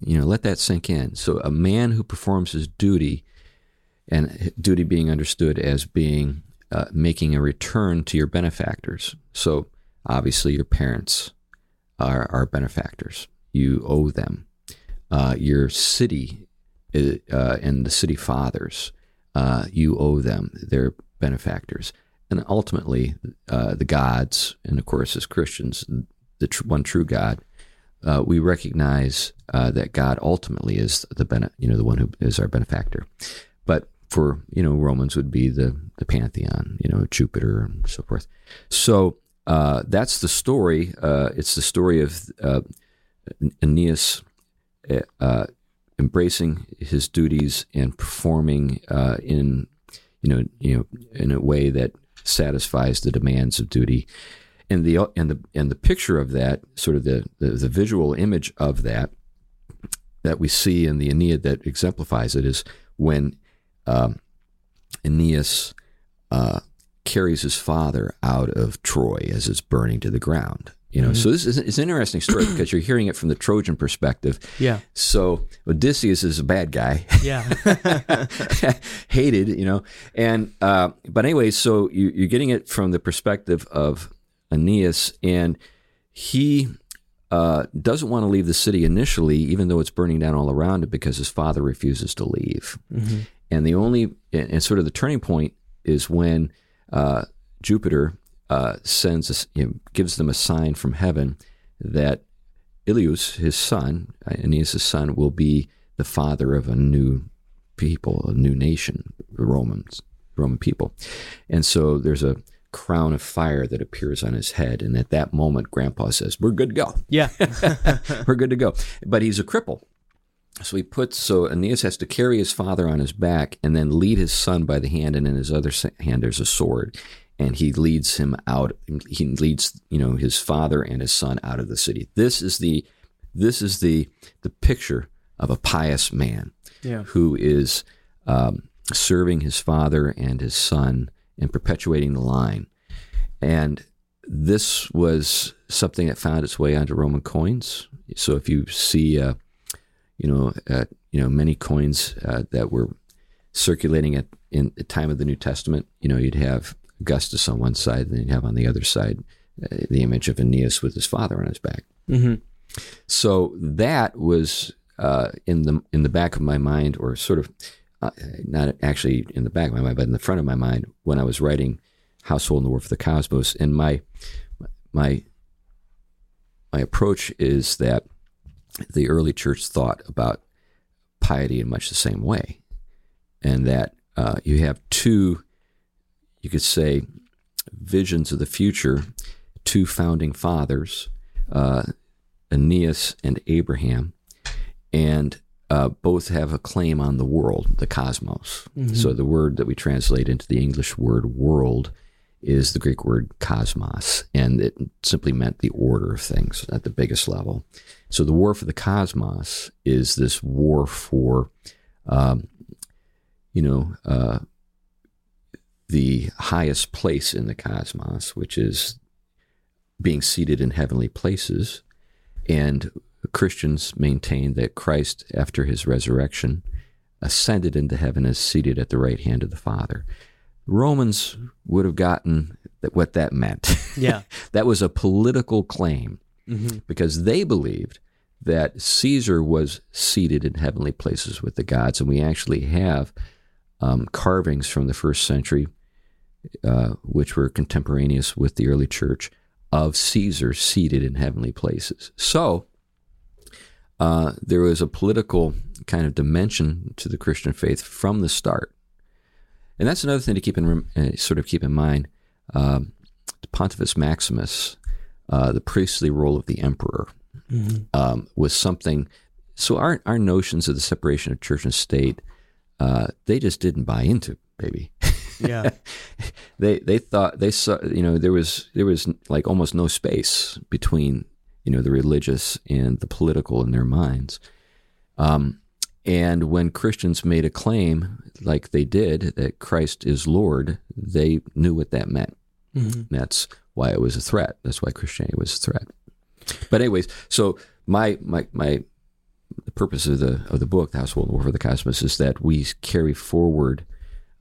You know, let that sink in. So, a man who performs his duty, and duty being understood as being uh, making a return to your benefactors. So, obviously, your parents are, are benefactors you owe them. Uh, your city uh, and the city fathers, uh, you owe them. They're benefactors. And ultimately, uh, the gods, and of course, as Christians, the tr- one true God, uh, we recognize uh, that God ultimately is the bene- you know the one who is our benefactor. But for you know Romans would be the the pantheon, you know Jupiter and so forth. So that's the story. it's the story of Aeneas uh, embracing his duties and performing uh, in you know you know in a way that satisfies the demands of duty and the and the and the picture of that sort of the the, the visual image of that that we see in the Aeneid that exemplifies it is when um, Aeneas uh, carries his father out of Troy as it's burning to the ground you know, mm-hmm. so this is it's an interesting story because you're hearing it from the Trojan perspective. Yeah. So Odysseus is a bad guy. Yeah. Hated, you know, and uh, but anyway, so you, you're getting it from the perspective of Aeneas, and he uh, doesn't want to leave the city initially, even though it's burning down all around it, because his father refuses to leave. Mm-hmm. And the only and sort of the turning point is when uh, Jupiter uh, sends a, you know, gives them a sign from heaven that Ilius, his son, Aeneas' son, will be the father of a new people, a new nation, the Romans, Roman people. And so there's a crown of fire that appears on his head. And at that moment, Grandpa says, We're good to go. Yeah. We're good to go. But he's a cripple. So he puts, so Aeneas has to carry his father on his back and then lead his son by the hand, and in his other hand there's a sword and he leads him out he leads you know his father and his son out of the city this is the this is the the picture of a pious man yeah. who is um, serving his father and his son and perpetuating the line and this was something that found its way onto roman coins so if you see uh, you know uh, you know many coins uh, that were circulating at in the time of the new testament you know you'd have Augustus on one side, and then you'd have on the other side uh, the image of Aeneas with his father on his back. Mm-hmm. So that was uh, in the in the back of my mind, or sort of uh, not actually in the back of my mind, but in the front of my mind when I was writing Household in the War for the Cosmos. And my my my approach is that the early church thought about piety in much the same way, and that uh, you have two you could say, visions of the future, two founding fathers, uh, Aeneas and Abraham. And uh, both have a claim on the world, the cosmos. Mm-hmm. So the word that we translate into the English word world is the Greek word cosmos, and it simply meant the order of things at the biggest level. So the war for the cosmos is this war for, um, you know, uh, the highest place in the cosmos, which is being seated in heavenly places. And Christians maintain that Christ, after his resurrection, ascended into heaven as seated at the right hand of the Father. Romans would have gotten what that meant. Yeah. that was a political claim Mm-hmm. because they believed that Caesar was seated in heavenly places with the gods, and we actually have um, carvings from the first century, uh, which were contemporaneous with the early church, of Caesar seated in heavenly places. So uh, there was a political kind of dimension to the Christian faith from the start, and that's another thing to keep in uh, sort of keep in mind. Um, Pontifex Maximus, uh, the priestly role of the emperor, um, was something. So our our notions of the separation of church and state, uh, they just didn't buy into, baby. Yeah. they they thought they saw you know there was there was like almost no space between you know the religious and the political in their minds. Um, and when Christians made a claim like they did that Christ is Lord, they knew what that meant. Mm-hmm. That's why it was a threat. That's why Christianity was a threat. But anyways, so my my my the purpose of the of the book, The Household War for the Cosmos, is that we carry forward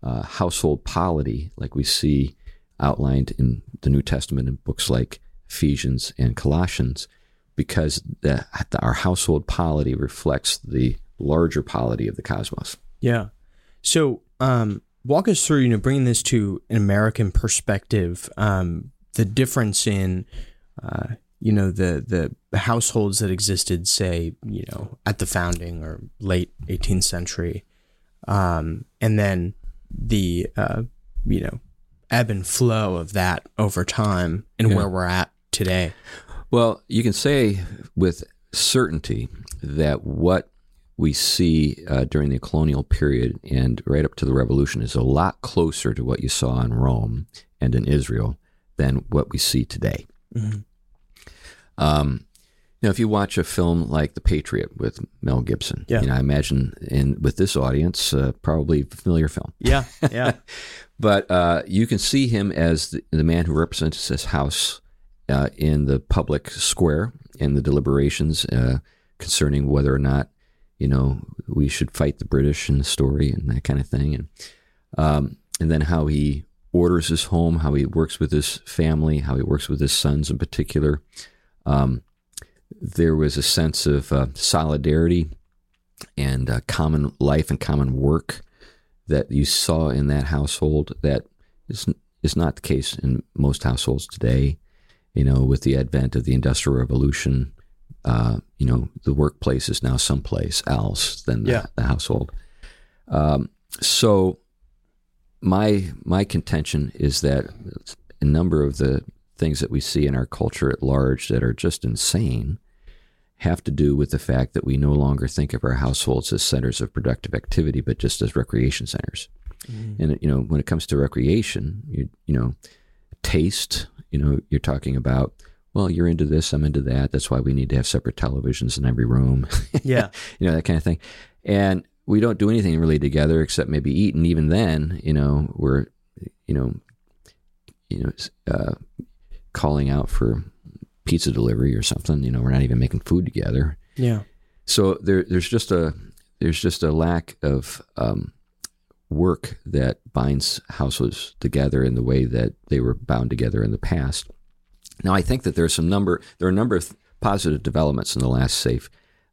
uh, household polity, like we see outlined in the New Testament in books like Ephesians and Colossians, because the, our household polity reflects the larger polity of the cosmos. Yeah. So, um, walk us through, you know, bringing this to an American perspective, um, the difference in, uh, you know, the, the households that existed, say, you know, at the founding or late 18th century, um, and then the, uh, you know, ebb and flow of that over time and Yeah. where we're at today. Well, you can say with certainty that what we see uh, during the colonial period and right up to the revolution is a lot closer to what you saw in Rome and in Israel than what we see today. Mhm. Um, you know, if you watch a film like The Patriot with Mel Gibson, Yeah. you know, I imagine in with this audience, uh, probably familiar film. Yeah. Yeah. But uh, you can see him as the, the man who represents his house uh, in the public square in the deliberations uh, concerning whether or not you know we should fight the British in the story and that kind of thing, and um, and then how he orders his home, how he works with his family, how he works with his sons in particular. Um, there was a sense of uh, solidarity and uh, common life and common work that you saw in that household that is is not the case in most households today. You know, with the advent of the Industrial Revolution, uh, you know, the workplace is now someplace else than the, Yeah. the household. Um, so, my my contention is that a number of the things that we see in our culture at large that are just insane have to do with the fact that we no longer think of our households as centers of productive activity, but just as recreation centers. And you know, when it comes to recreation, you you know, taste. You know, you're talking about. Well, you're into this, I'm into that. That's why we need to have separate televisions in every room. Yeah. you know that kind of thing. And we don't do anything really together except maybe eat. And even then, you know, we're, you know, you know, uh, calling out for pizza delivery or something. You know, we're not even making food together. Yeah. So there, there's just a there's just a lack of um, work that binds houses together in the way that they were bound together in the past. Now, I think that there's some number there are a number of positive developments in the last, say,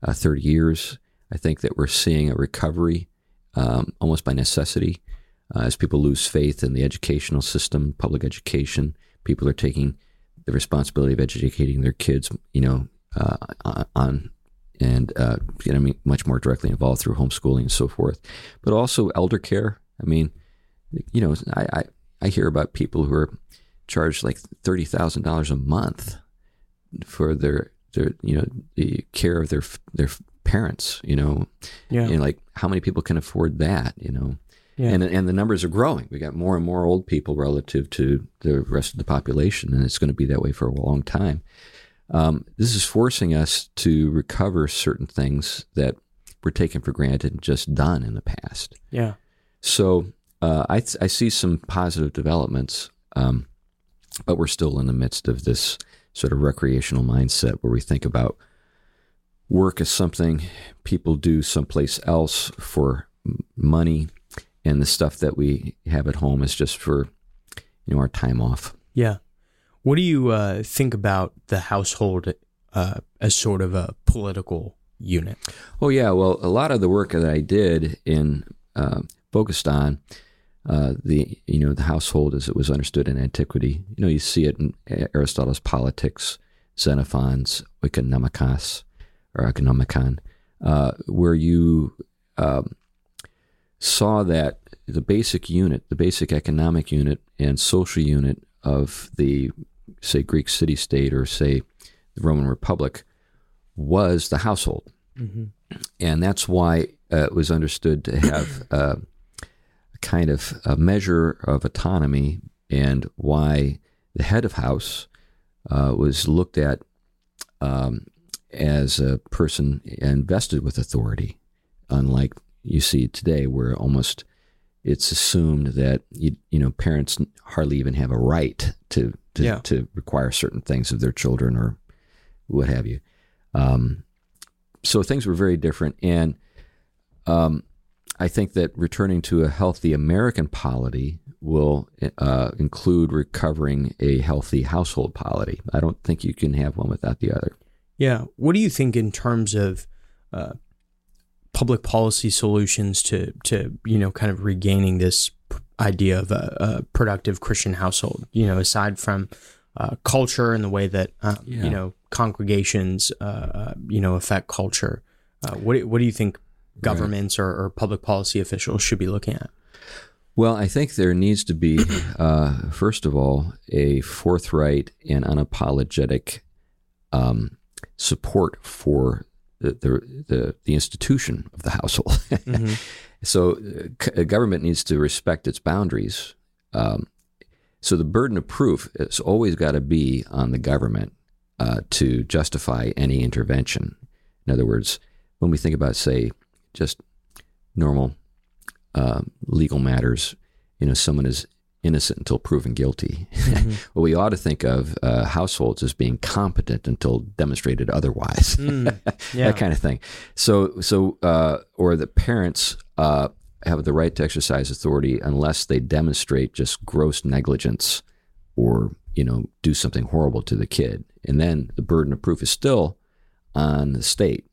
uh, 30 years. I think that we're seeing a recovery um, almost by necessity uh, as people lose faith in the educational system, public education. People are taking the responsibility of educating their kids, you know, uh, on and uh, getting much more directly involved through homeschooling and so forth, but also elder care. I mean, you know, I, I, I hear about people who are charged like thirty thousand dollars a month for their their you know the care of their their parents. You know, Yeah. and like how many people can afford that? You know, Yeah. and and the numbers are growing. We got more and more old people relative to the rest of the population, and it's going to be that way for a long time. Um, this is forcing us to recover certain things that were taken for granted and just done in the past. yeah. So uh, I, I see some positive developments, um, but we're still in the midst of this sort of recreational mindset where we think about work as something people do someplace else for money, and the stuff that we have at home is just for you know our time off. Yeah. What do you uh, think about the household uh, as sort of a political unit? Oh yeah, well, a lot of the work that I did in uh, focused on uh, the you know the household as it was understood in antiquity. You know, you see it in Aristotle's Politics, Xenophon's Oikonomikos or Economicon, uh, where you um, saw that the basic unit, the basic economic unit and social unit of the say Greek city state or say the Roman Republic was the household Mm-hmm. and that's why uh, it was understood to have uh, a kind of a measure of autonomy, and why the head of house uh, was looked at um, as a person invested with authority, unlike you see today, where almost it's assumed that you, you know parents hardly even have a right to to, Yeah. to require certain things of their children or what have you. Um, so things were very different, and um, I think that returning to a healthy American polity will uh, include recovering a healthy household polity. I don't think you can have one without the other. Yeah. What do you think in terms of uh, public policy solutions to to you know kind of regaining this idea of a, a productive Christian household? You know, aside from uh, culture and the way that um, Yeah. you know congregations uh, uh, you know affect culture. Uh, what do, what do you think governments or, or public policy officials should be looking at? Well, I think there needs to be, uh, first of all, a forthright and unapologetic um, support for the, the, the, the institution of the household. Mm-hmm. so, uh, government needs to respect its boundaries. Um, so, the burden of proof has always got to be on the government uh, to justify any intervention. In other words, when we think about, say, just normal uh, legal matters, you know, someone is innocent until proven guilty. well, we ought to think of uh, households as being competent until demonstrated otherwise. Mm, yeah. that kind of thing. So, so, uh, or the parents uh, have the right to exercise authority unless they demonstrate just gross negligence or you know do something horrible to the kid, and then the burden of proof is still on the state.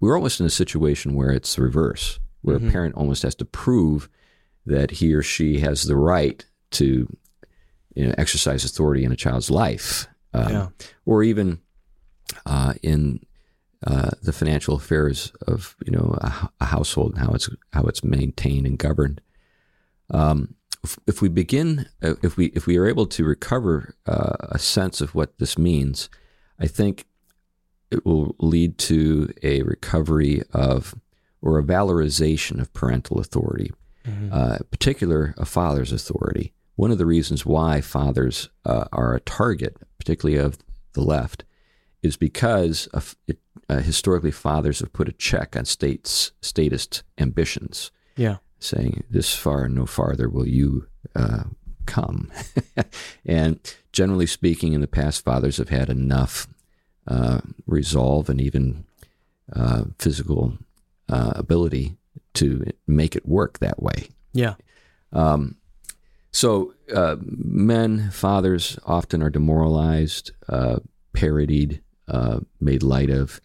We're almost in a situation where it's the reverse, where Mhm. a parent almost has to prove that he or she has the right to you know, exercise authority in a child's life, um, Yeah. or even uh, in uh, the financial affairs of you know a, a household and how it's how it's maintained and governed. Um, if, if we begin, if we if we are able to recover uh, a sense of what this means, I think it will lead to a recovery of or a valorization of parental authority, Mhm. uh, particular a father's authority. One of the reasons why fathers uh, are a target, particularly of the left, is because of it, uh, historically fathers have put a check on states statist ambitions, Yeah. saying this far and no farther will you uh, come. and generally speaking, in the past, fathers have had enough uh, resolve and even uh, physical uh, ability to make it work that way. Yeah. Um, so uh, men, fathers, often are demoralized, uh, parodied, uh, made light of,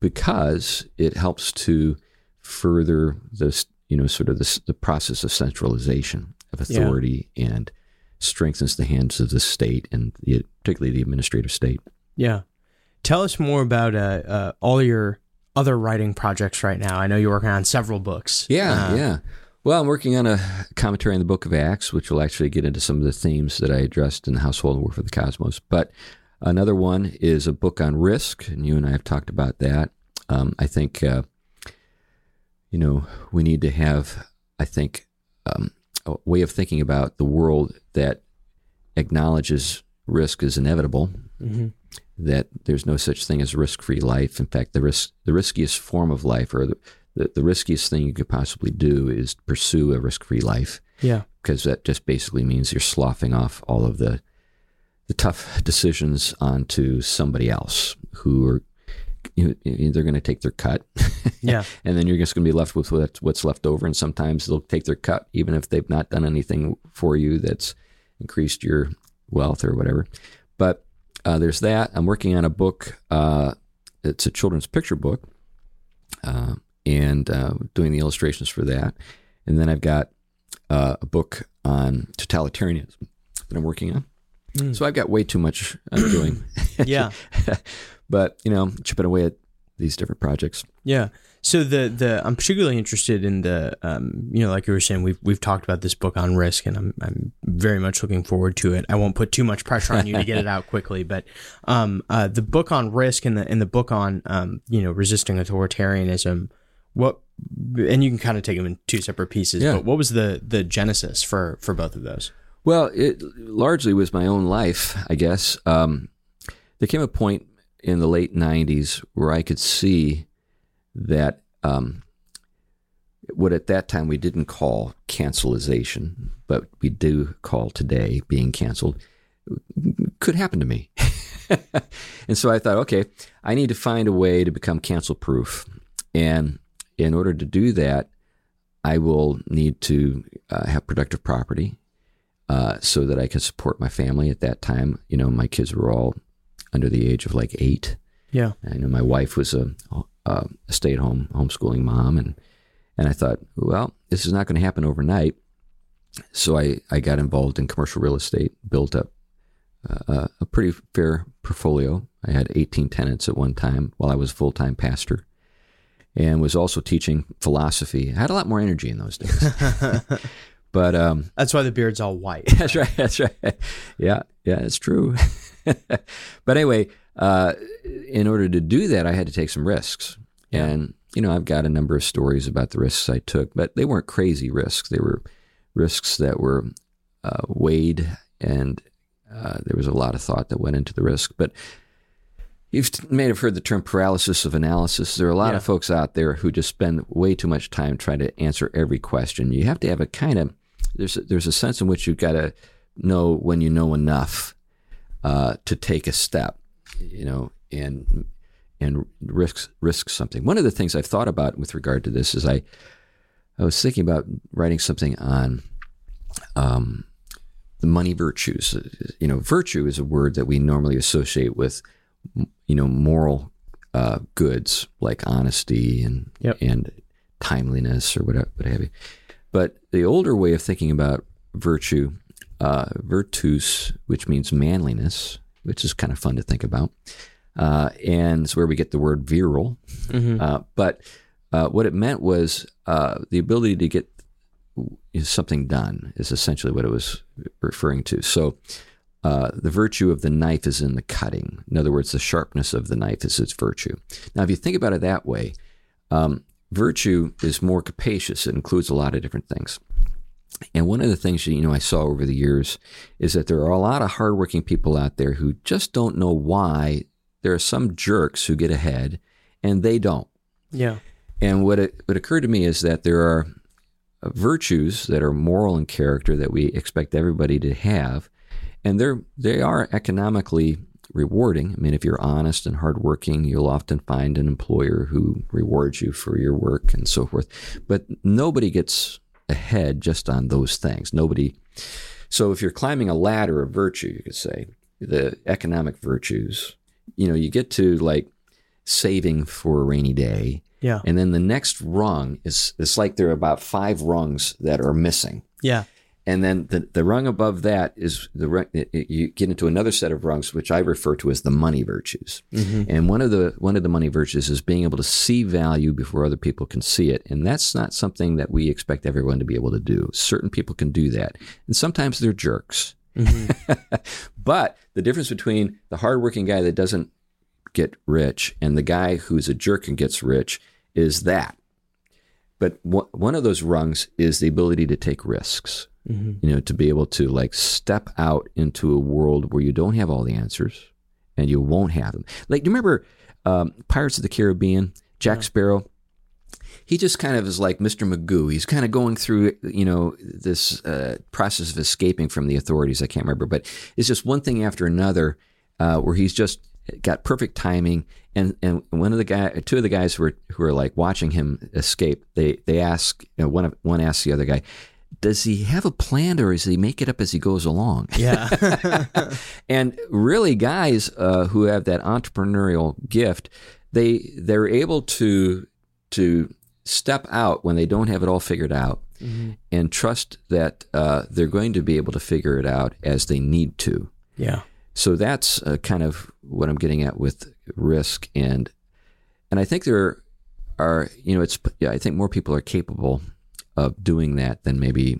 because it helps to further this, you know, sort of this, the process of centralization of Yeah. authority and strengthens the hands of the state and the, particularly the administrative state. Yeah. Tell us more about uh, uh, all your other writing projects right now. I know you're working on several books. Yeah, Uh, yeah. Well, I'm working on a commentary on the Book of Acts, which will actually get into some of the themes that I addressed in the Household and War for the Cosmos. But another one is a book on risk, and you and I have talked about that. Um, I think, uh, you know, we need to have, I think, um, a way of thinking about the world that acknowledges risk is inevitable. Mm-hmm. That there's no such thing as risk-free life. In fact, the risk, the riskiest form of life, or the, the, the riskiest thing you could possibly do, is pursue a risk-free life. Yeah. because that just basically means you're sloughing off all of the the tough decisions onto somebody else who are you know, they're going to take their cut. Yeah. and then you're just going to be left with what- what's left over and sometimes they'll take their cut even if they've not done anything for you that's increased your wealth or whatever. But uh, there's that. I'm working on a book uh, it's a children's picture book. Uh, and uh, doing the illustrations for that and then i've got uh, a book on totalitarianism that i'm working on Mm. so i've got way too much i'm doing Yeah. but you know chipping away at these different projects Yeah. So the the I'm particularly interested in the um you know like you were saying we've we've talked about this book on risk and I'm I'm very much looking forward to it. I won't put too much pressure on you to get it out quickly, but um uh the book on risk and the and the book on um you know resisting authoritarianism what and you can kind of take them in two separate pieces Yeah. but what was the the genesis for for both of those Well, it largely was my own life, I guess. Um, there came a point in the late '90s where I could see that um, what at that time we didn't call cancelization, but we do call today being canceled, could happen to me. and so I thought, okay, I need to find a way to become cancel proof. And in order to do that, I will need to uh, have productive property uh, so that I can support my family at that time. You know, my kids were all under the age of like eight. yeah I know my wife was a, a stay-at-home homeschooling mom, and and I thought, well, this is not going to happen overnight. So I, I got involved in commercial real estate, built up uh, a pretty fair portfolio. I had 18 tenants at one time while I was full-time pastor, and was also teaching philosophy. I had a lot more energy in those days. but um, that's why the beard's all white that's right. That's right. Yeah, yeah, it's true. but anyway, uh, in order to do that, I had to take some risks, Yeah. and you know, I've got a number of stories about the risks I took, but they weren't crazy risks. They were risks that were uh, weighed, and uh, there was a lot of thought that went into the risk. But you may have heard the term paralysis of analysis. There are a lot Yeah. of folks out there who just spend way too much time trying to answer every question. You have to have a kind of there's a, there's a sense in which you've got to know when you know enough uh, to take a step, you know, and and risk risk something. One of the things I've thought about with regard to this is I I was thinking about writing something on um, the money virtues. You know, virtue is a word that we normally associate with you know moral uh, goods like honesty and Yep. and timeliness or whatever, what have you. But the older way of thinking about virtue, uh, virtus, which means manliness, which is kind of fun to think about, uh, and it's where we get the word virile. Mhm. Uh, but uh, what it meant was uh, the ability to get something done is essentially what it was referring to. So uh, the virtue of the knife is in the cutting. In other words, the sharpness of the knife is its virtue. Now, if you think about it that way, um, virtue is more capacious. It includes a lot of different things. And one of the things you know I saw over the years is that there are a lot of hardworking people out there who just don't know why there are some jerks who get ahead and they don't. yeah And what it, what occurred to me is that there are uh, virtues that are moral in character that we expect everybody to have, and they're they are economically rewarding. I mean, if you're honest and hardworking, you'll often find an employer who rewards you for your work and so forth. But nobody gets ahead just on those things. Nobody. So if you're climbing a ladder of virtue, you could say the economic virtues. You know, you get to like saving for a rainy day. yeah And then the next rung is it's like there are about five rungs that are missing. yeah And then the, the rung above that is the it- it- you get into another set of rungs, which I refer to as the money virtues. Mhm. And one of the one of the money virtues is being able to see value before other people can see it. And that's not something that we expect everyone to be able to do. Certain people can do that, and sometimes they're jerks. Mhm. but the difference between the hardworking guy that doesn't get rich, and the guy who's a jerk and gets rich is that. But one of those rungs is the ability to take risks. Mm-hmm. You know, to be able to like step out into a world where you don't have all the answers, and you won't have them. Like, do you remember um, Pirates of the Caribbean? Jack yeah. Sparrow. He just kind of is like Mr. Magoo. He's kind of going through, you know, this uh, process of escaping from the authorities. I can't remember, but it's just one thing after another uh, where he's just got perfect timing. And and one of the guy, two of the guys who are who are like watching him escape, they they ask, you know, one of, one asks the other guy, does he have a plan or does he make it up as he goes along? Yeah. and really, guys uh, who have that entrepreneurial gift, they they're able to to step out when they don't have it all figured out mm-hmm. and trust that uh, they're going to be able to figure it out as they need to. Yeah. So that's uh, kind of what I'm getting at with risk and and I think there are you know it's yeah I think more people are capable of doing that than maybe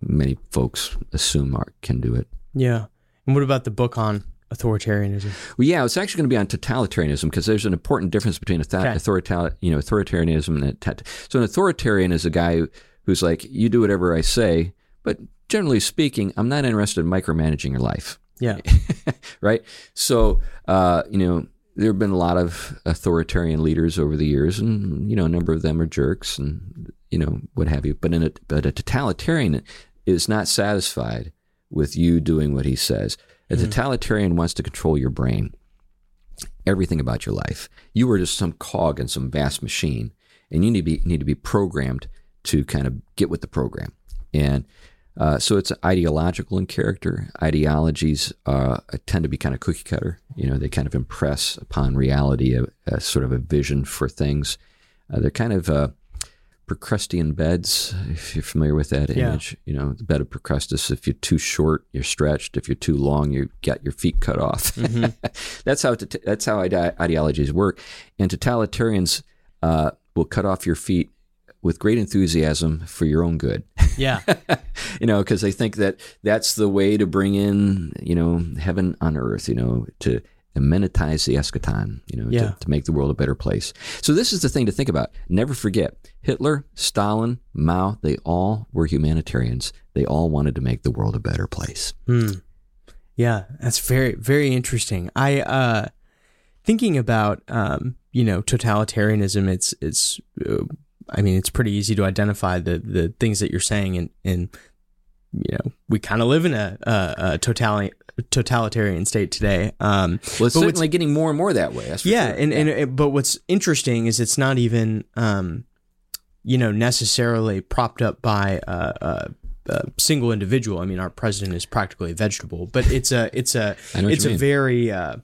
many folks assume are, can do it. Yeah. And what about the book on authoritarianism? Well, yeah, it's actually going to be on totalitarianism because there's an important difference between okay. authoritarian, you know, authoritarianism and tat- so an authoritarian is a guy who's like, you do whatever I say, but generally speaking, I'm not interested in micromanaging your life. Yeah. right. So, uh, you know, there have been a lot of authoritarian leaders over the years, and you know, a number of them are jerks, and you know, what have you. But in a, but a totalitarian is not satisfied with you doing what he says. A mm. totalitarian wants to control your brain, everything about your life. You are just some cog in some vast machine, and you need to be need to be programmed to kind of get with the program. And uh, so it's ideological in character. Ideologies uh, tend to be kind of cookie cutter. You know, they kind of impress upon reality a, a sort of a vision for things. Uh, they're kind of uh, Procrustean beds, if you're familiar with that yeah. image. You know, the bed of Procrustes. If you're too short, you're stretched. If you're too long, you get your feet cut off. Mm-hmm. that's how that's how ide- ideologies work. And totalitarians uh, will cut off your feet with great enthusiasm for your own good. Yeah. you know, because they think that that's the way to bring in, you know, heaven on earth, you know, to immanentize the eschaton, you know, yeah. to, to, make the world a better place. So this is the thing to think about. Never forget, Hitler, Stalin, Mao, they all were humanitarians. They all wanted to make the world a better place. Hmm. Yeah, that's very, very interesting. I, uh, thinking about, um, you know, totalitarianism, it's, it's, uh, I mean, it's pretty easy to identify the, the things that you're saying and, and, you know, we kind of live in a, a, a totalitarian totalitarian state today. Um, well, it's certainly getting more and more that way. yeah, sure. and, yeah. and but what's interesting is it's not even um, you know necessarily propped up by a, a, a, single individual. I mean, our president is practically a vegetable, but it's a it's a it's a mean. very uh,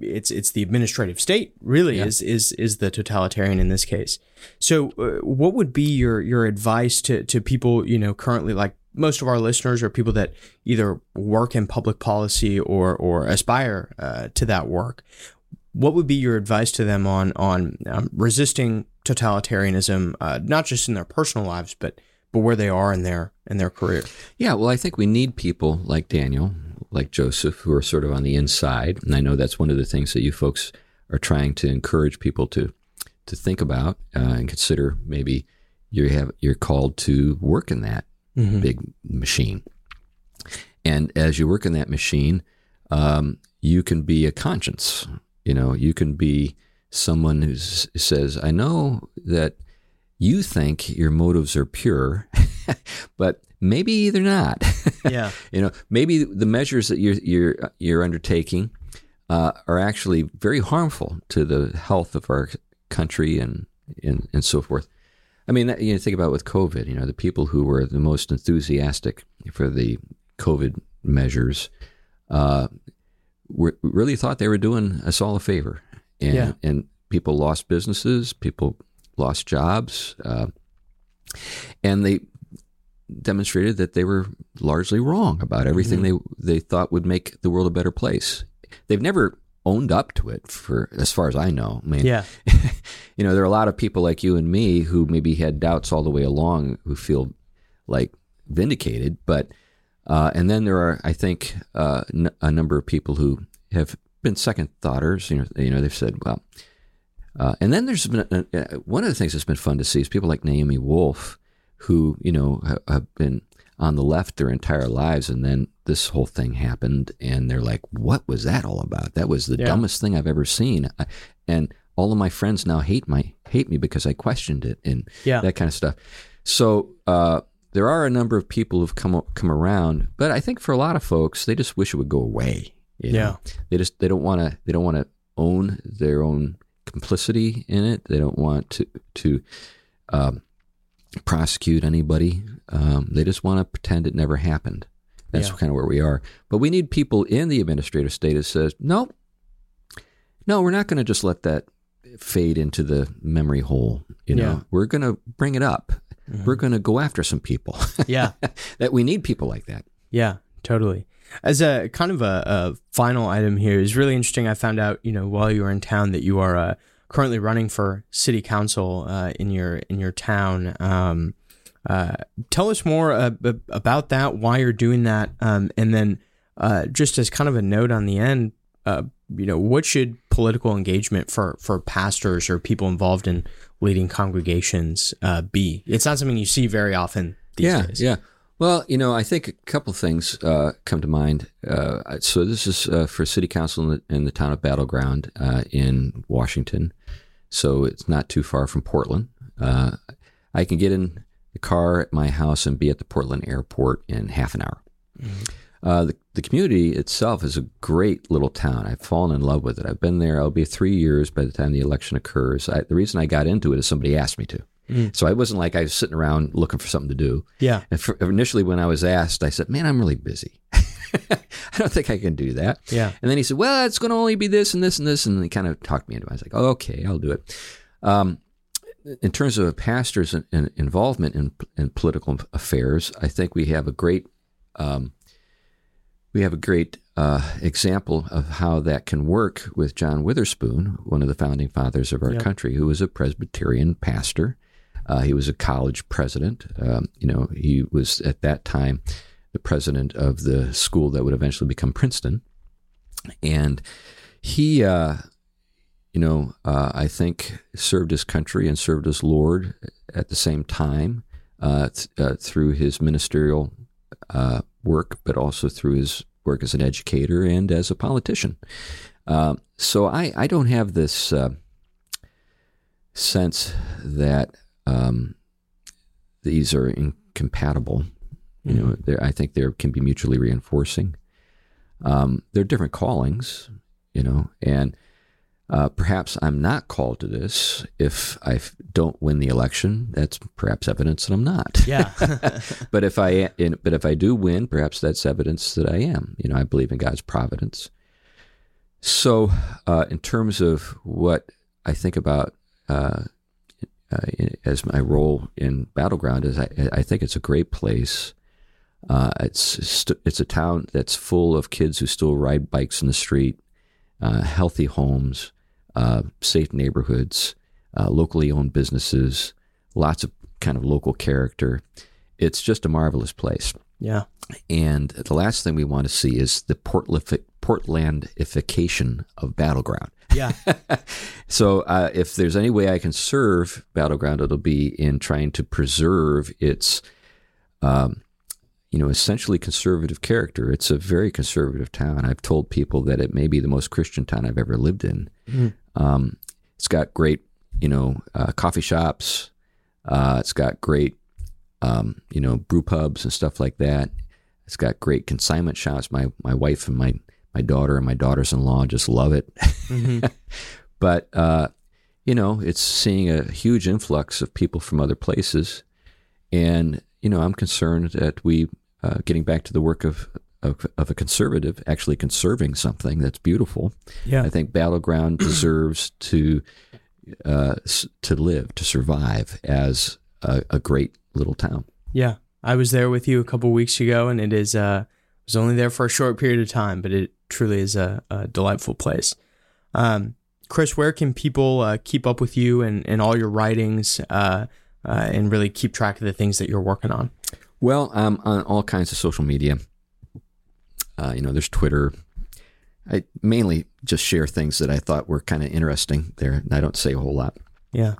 it's it's the administrative state really yeah. is is is the totalitarian in this case. So, uh, what would be your your advice to to people you know currently like most of our listeners are people that either work in public policy or or aspire uh, to that work. What would be your advice to them on on um, resisting totalitarianism, uh, not just in their personal lives, but but where they are in their in their career? Yeah, well, I think we need people like Daniel, like Joseph, who are sort of on the inside, and I know that's one of the things that you folks are trying to encourage people to to think about uh, and consider. Maybe you have you're called to work in that mm-hmm. big machine. And as you work in that machine, um, you can be a conscience. You know, you can be someone who says, I know that you think your motives are pure, but maybe they're not. Yeah. you know, maybe the measures that you're you're you're undertaking uh, are actually very harmful to the health of our country and and, and so forth. I mean, you know, think about with COVID. You know, the people who were the most enthusiastic for the COVID measures uh, were, really thought they were doing us all a favor, and yeah. and people lost businesses, people lost jobs, uh, and they demonstrated that they were largely wrong about everything mm-hmm. they they thought would make the world a better place. They've never owned up to it for as far as I know. I mean, yeah. you know, there are a lot of people like you and me who maybe had doubts all the way along who feel like vindicated, but uh, and then there are, I think, uh, n- a number of people who have been second thoughters. You know, you know they've said, well, uh, and then there's been uh, uh, one of the things that's been fun to see is people like Naomi Wolf, who you know have, been on the left their entire lives, and then this whole thing happened, and they're like, "What was that all about? That was the Yeah. dumbest thing I've ever seen." I- And all of my friends now hate my hate me because I questioned it, and Yeah. that kind of stuff. So uh, there are a number of people who've come come around, but I think for a lot of folks, they just wish it would go away. you know? Yeah. they just they don't want to they don't want to own their own complicity in it. They don't want to to um, prosecute anybody. Um, they just want to pretend it never happened. That's Yeah. kind of where we are. But we need people in the administrative state that says, no, no, we're not going to just let that fade into the memory hole. You know, Yeah. we're going to bring it up. We're going to go after some people. Yeah. that we need people like that. Yeah, totally. As a kind of a, a final item here is really interesting. I found out, you know, while you were in town that you are uh, currently running for city council uh, in your in your town. Um, uh, tell us more uh, b- about that, why you're doing that, um, and then uh, just as kind of a note on the end, uh, you know, what should political engagement for for pastors or people involved in leading congregations uh, be? It's not something you see very often these yeah, days. yeah. Well, you know, I think a couple things uh, come to mind. Uh, so this is uh, for city council in the, in the town of Battle Ground uh, in Washington. So it's not too far from Portland. Uh, I can get in the car at my house and be at the Portland airport in half an hour. Uh, the, the community itself is a great little town. I've fallen in love with it. I've been there. I'll be three years by the time the election occurs. I, the reason I got into it is somebody asked me to. So I wasn't like I was sitting around looking for something to do. Yeah. And for, initially, when I was asked, I said, "Man, I'm really busy. I don't think I can do that." Yeah. And then he said, "Well, it's going to only be this and this and this," and he kind of talked me into it. I was like, oh, "Okay, I'll do it." Um, in terms of a pastor's in, in- involvement in, in political affairs, I think we have a great um, we have a great uh, example of how that can work with John Witherspoon, one of the founding fathers of our Yeah. country, who was a Presbyterian pastor. Uh, he was a college president. Um, you know, he was at that time the president of the school that would eventually become Princeton, and he, uh, you know, uh, I think served his country and served his Lord at the same time uh, th- uh, through his ministerial uh, work, but also through his work as an educator and as a politician. Um, so I, I don't have this sense that um, these are incompatible. You know, I think there can be mutually reinforcing. Um, they're different callings, you know, and uh, perhaps I'm not called to this if I f- don't win the election. That's perhaps evidence that I'm not. Yeah. but if I in, but if I do win, perhaps that's evidence that I am. You know, I believe in God's providence. So, uh, in terms of what I think about uh, uh, as my role in Battle Ground, is I, I think it's a great place. Uh, it's st- it's a town that's full of kids who still ride bikes in the street, uh, healthy homes, uh, safe neighborhoods, uh, locally owned businesses, lots of kind of local character. It's just a marvelous place. Yeah. And the last thing we want to see is the Portlandification of Battle Ground. Yeah. So, uh, if there's any way I can serve Battle Ground, it'll be in trying to preserve its, um, you know, essentially conservative character. It's a very conservative town. I've told people that it may be the most Christian town I've ever lived in. Um, it's got great, you know, uh, coffee shops. Uh, it's got great, um, you know, brew pubs and stuff like that. It's got great consignment shops. My my wife and my my daughter and my daughters-in-law just love it. but uh, you know, it's seeing a huge influx of people from other places, and you know, I'm concerned that we, uh, getting back to the work of, of of a conservative, actually conserving something that's beautiful. Yeah. I think Battle Ground deserves to uh, s- to live, to survive as a, a great little town. Yeah, I was there with you a couple weeks ago, and it is. Uh, I was only there for a short period of time, but it truly is a, a delightful place. Um, Chris, where can people uh, keep up with you and, and all your writings, uh, uh, and really keep track of the things that you're working on? Well, I'm on all kinds of social media. Uh, you know, there's Twitter. I mainly just share things that I thought were kind of interesting there. And I don't say a whole lot. Yeah.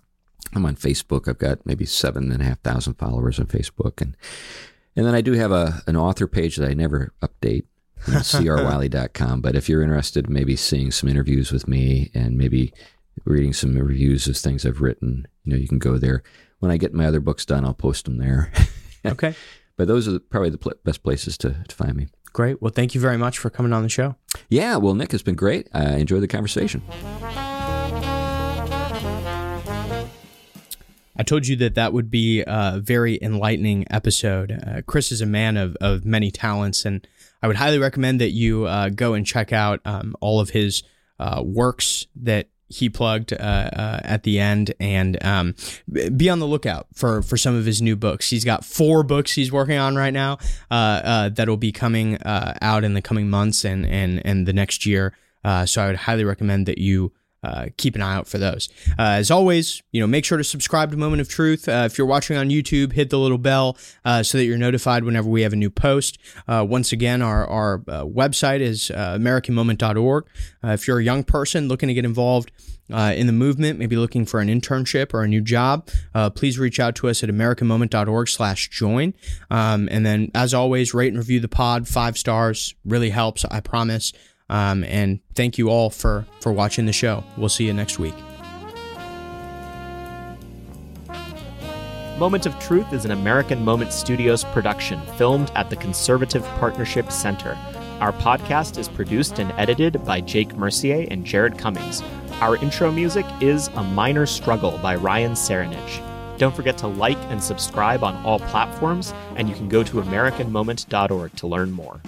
I'm on Facebook. I've got maybe seven and a half thousand followers on Facebook, and and then I do have a an author page that I never update, crwiley.com. But if you're interested, in maybe seeing some interviews with me and maybe reading some reviews of things I've written, you know, you can go there. When I get my other books done, I'll post them there. Okay. but those are probably the pl- best places to, to find me. Great. Well, thank you very much for coming on the show. Yeah, well, Nick, it's been great. I enjoyed the conversation. I told you that that would be a very enlightening episode. Uh, Chris is a man of, of many talents, and I would highly recommend that you uh, go and check out um, all of his uh, works that he plugged uh, uh, at the end, and um, be on the lookout for for some of his new books. He's got four books he's working on right now uh, that will be coming out in the coming months and and and the next year. so I would highly recommend that you uh, keep an eye out for those. Uh, as always, you know, make sure to subscribe to Moment of Truth. Uh, if you're watching on YouTube, hit the little bell uh, so that you're notified whenever we have a new post. Uh, once again, our, our uh, website is AmericanMoment.org. if you're a young person looking to get involved in the movement, maybe looking for an internship or a new job, please reach out to us at AmericanMoment.org slash join. Um, and then, as always, rate and review the pod. Five stars really helps, I promise. Um, and thank you all for for watching the show. We'll see you next week. Moment of Truth is an American Moment Studios production filmed at the Conservative Partnership Center. Our podcast is produced and edited by Jake Mercier and Jared Cummings. Our intro music is A Minor Struggle by Ryan Serenich. Don't forget to like and subscribe on all platforms, and you can go to AmericanMoment.org to learn more.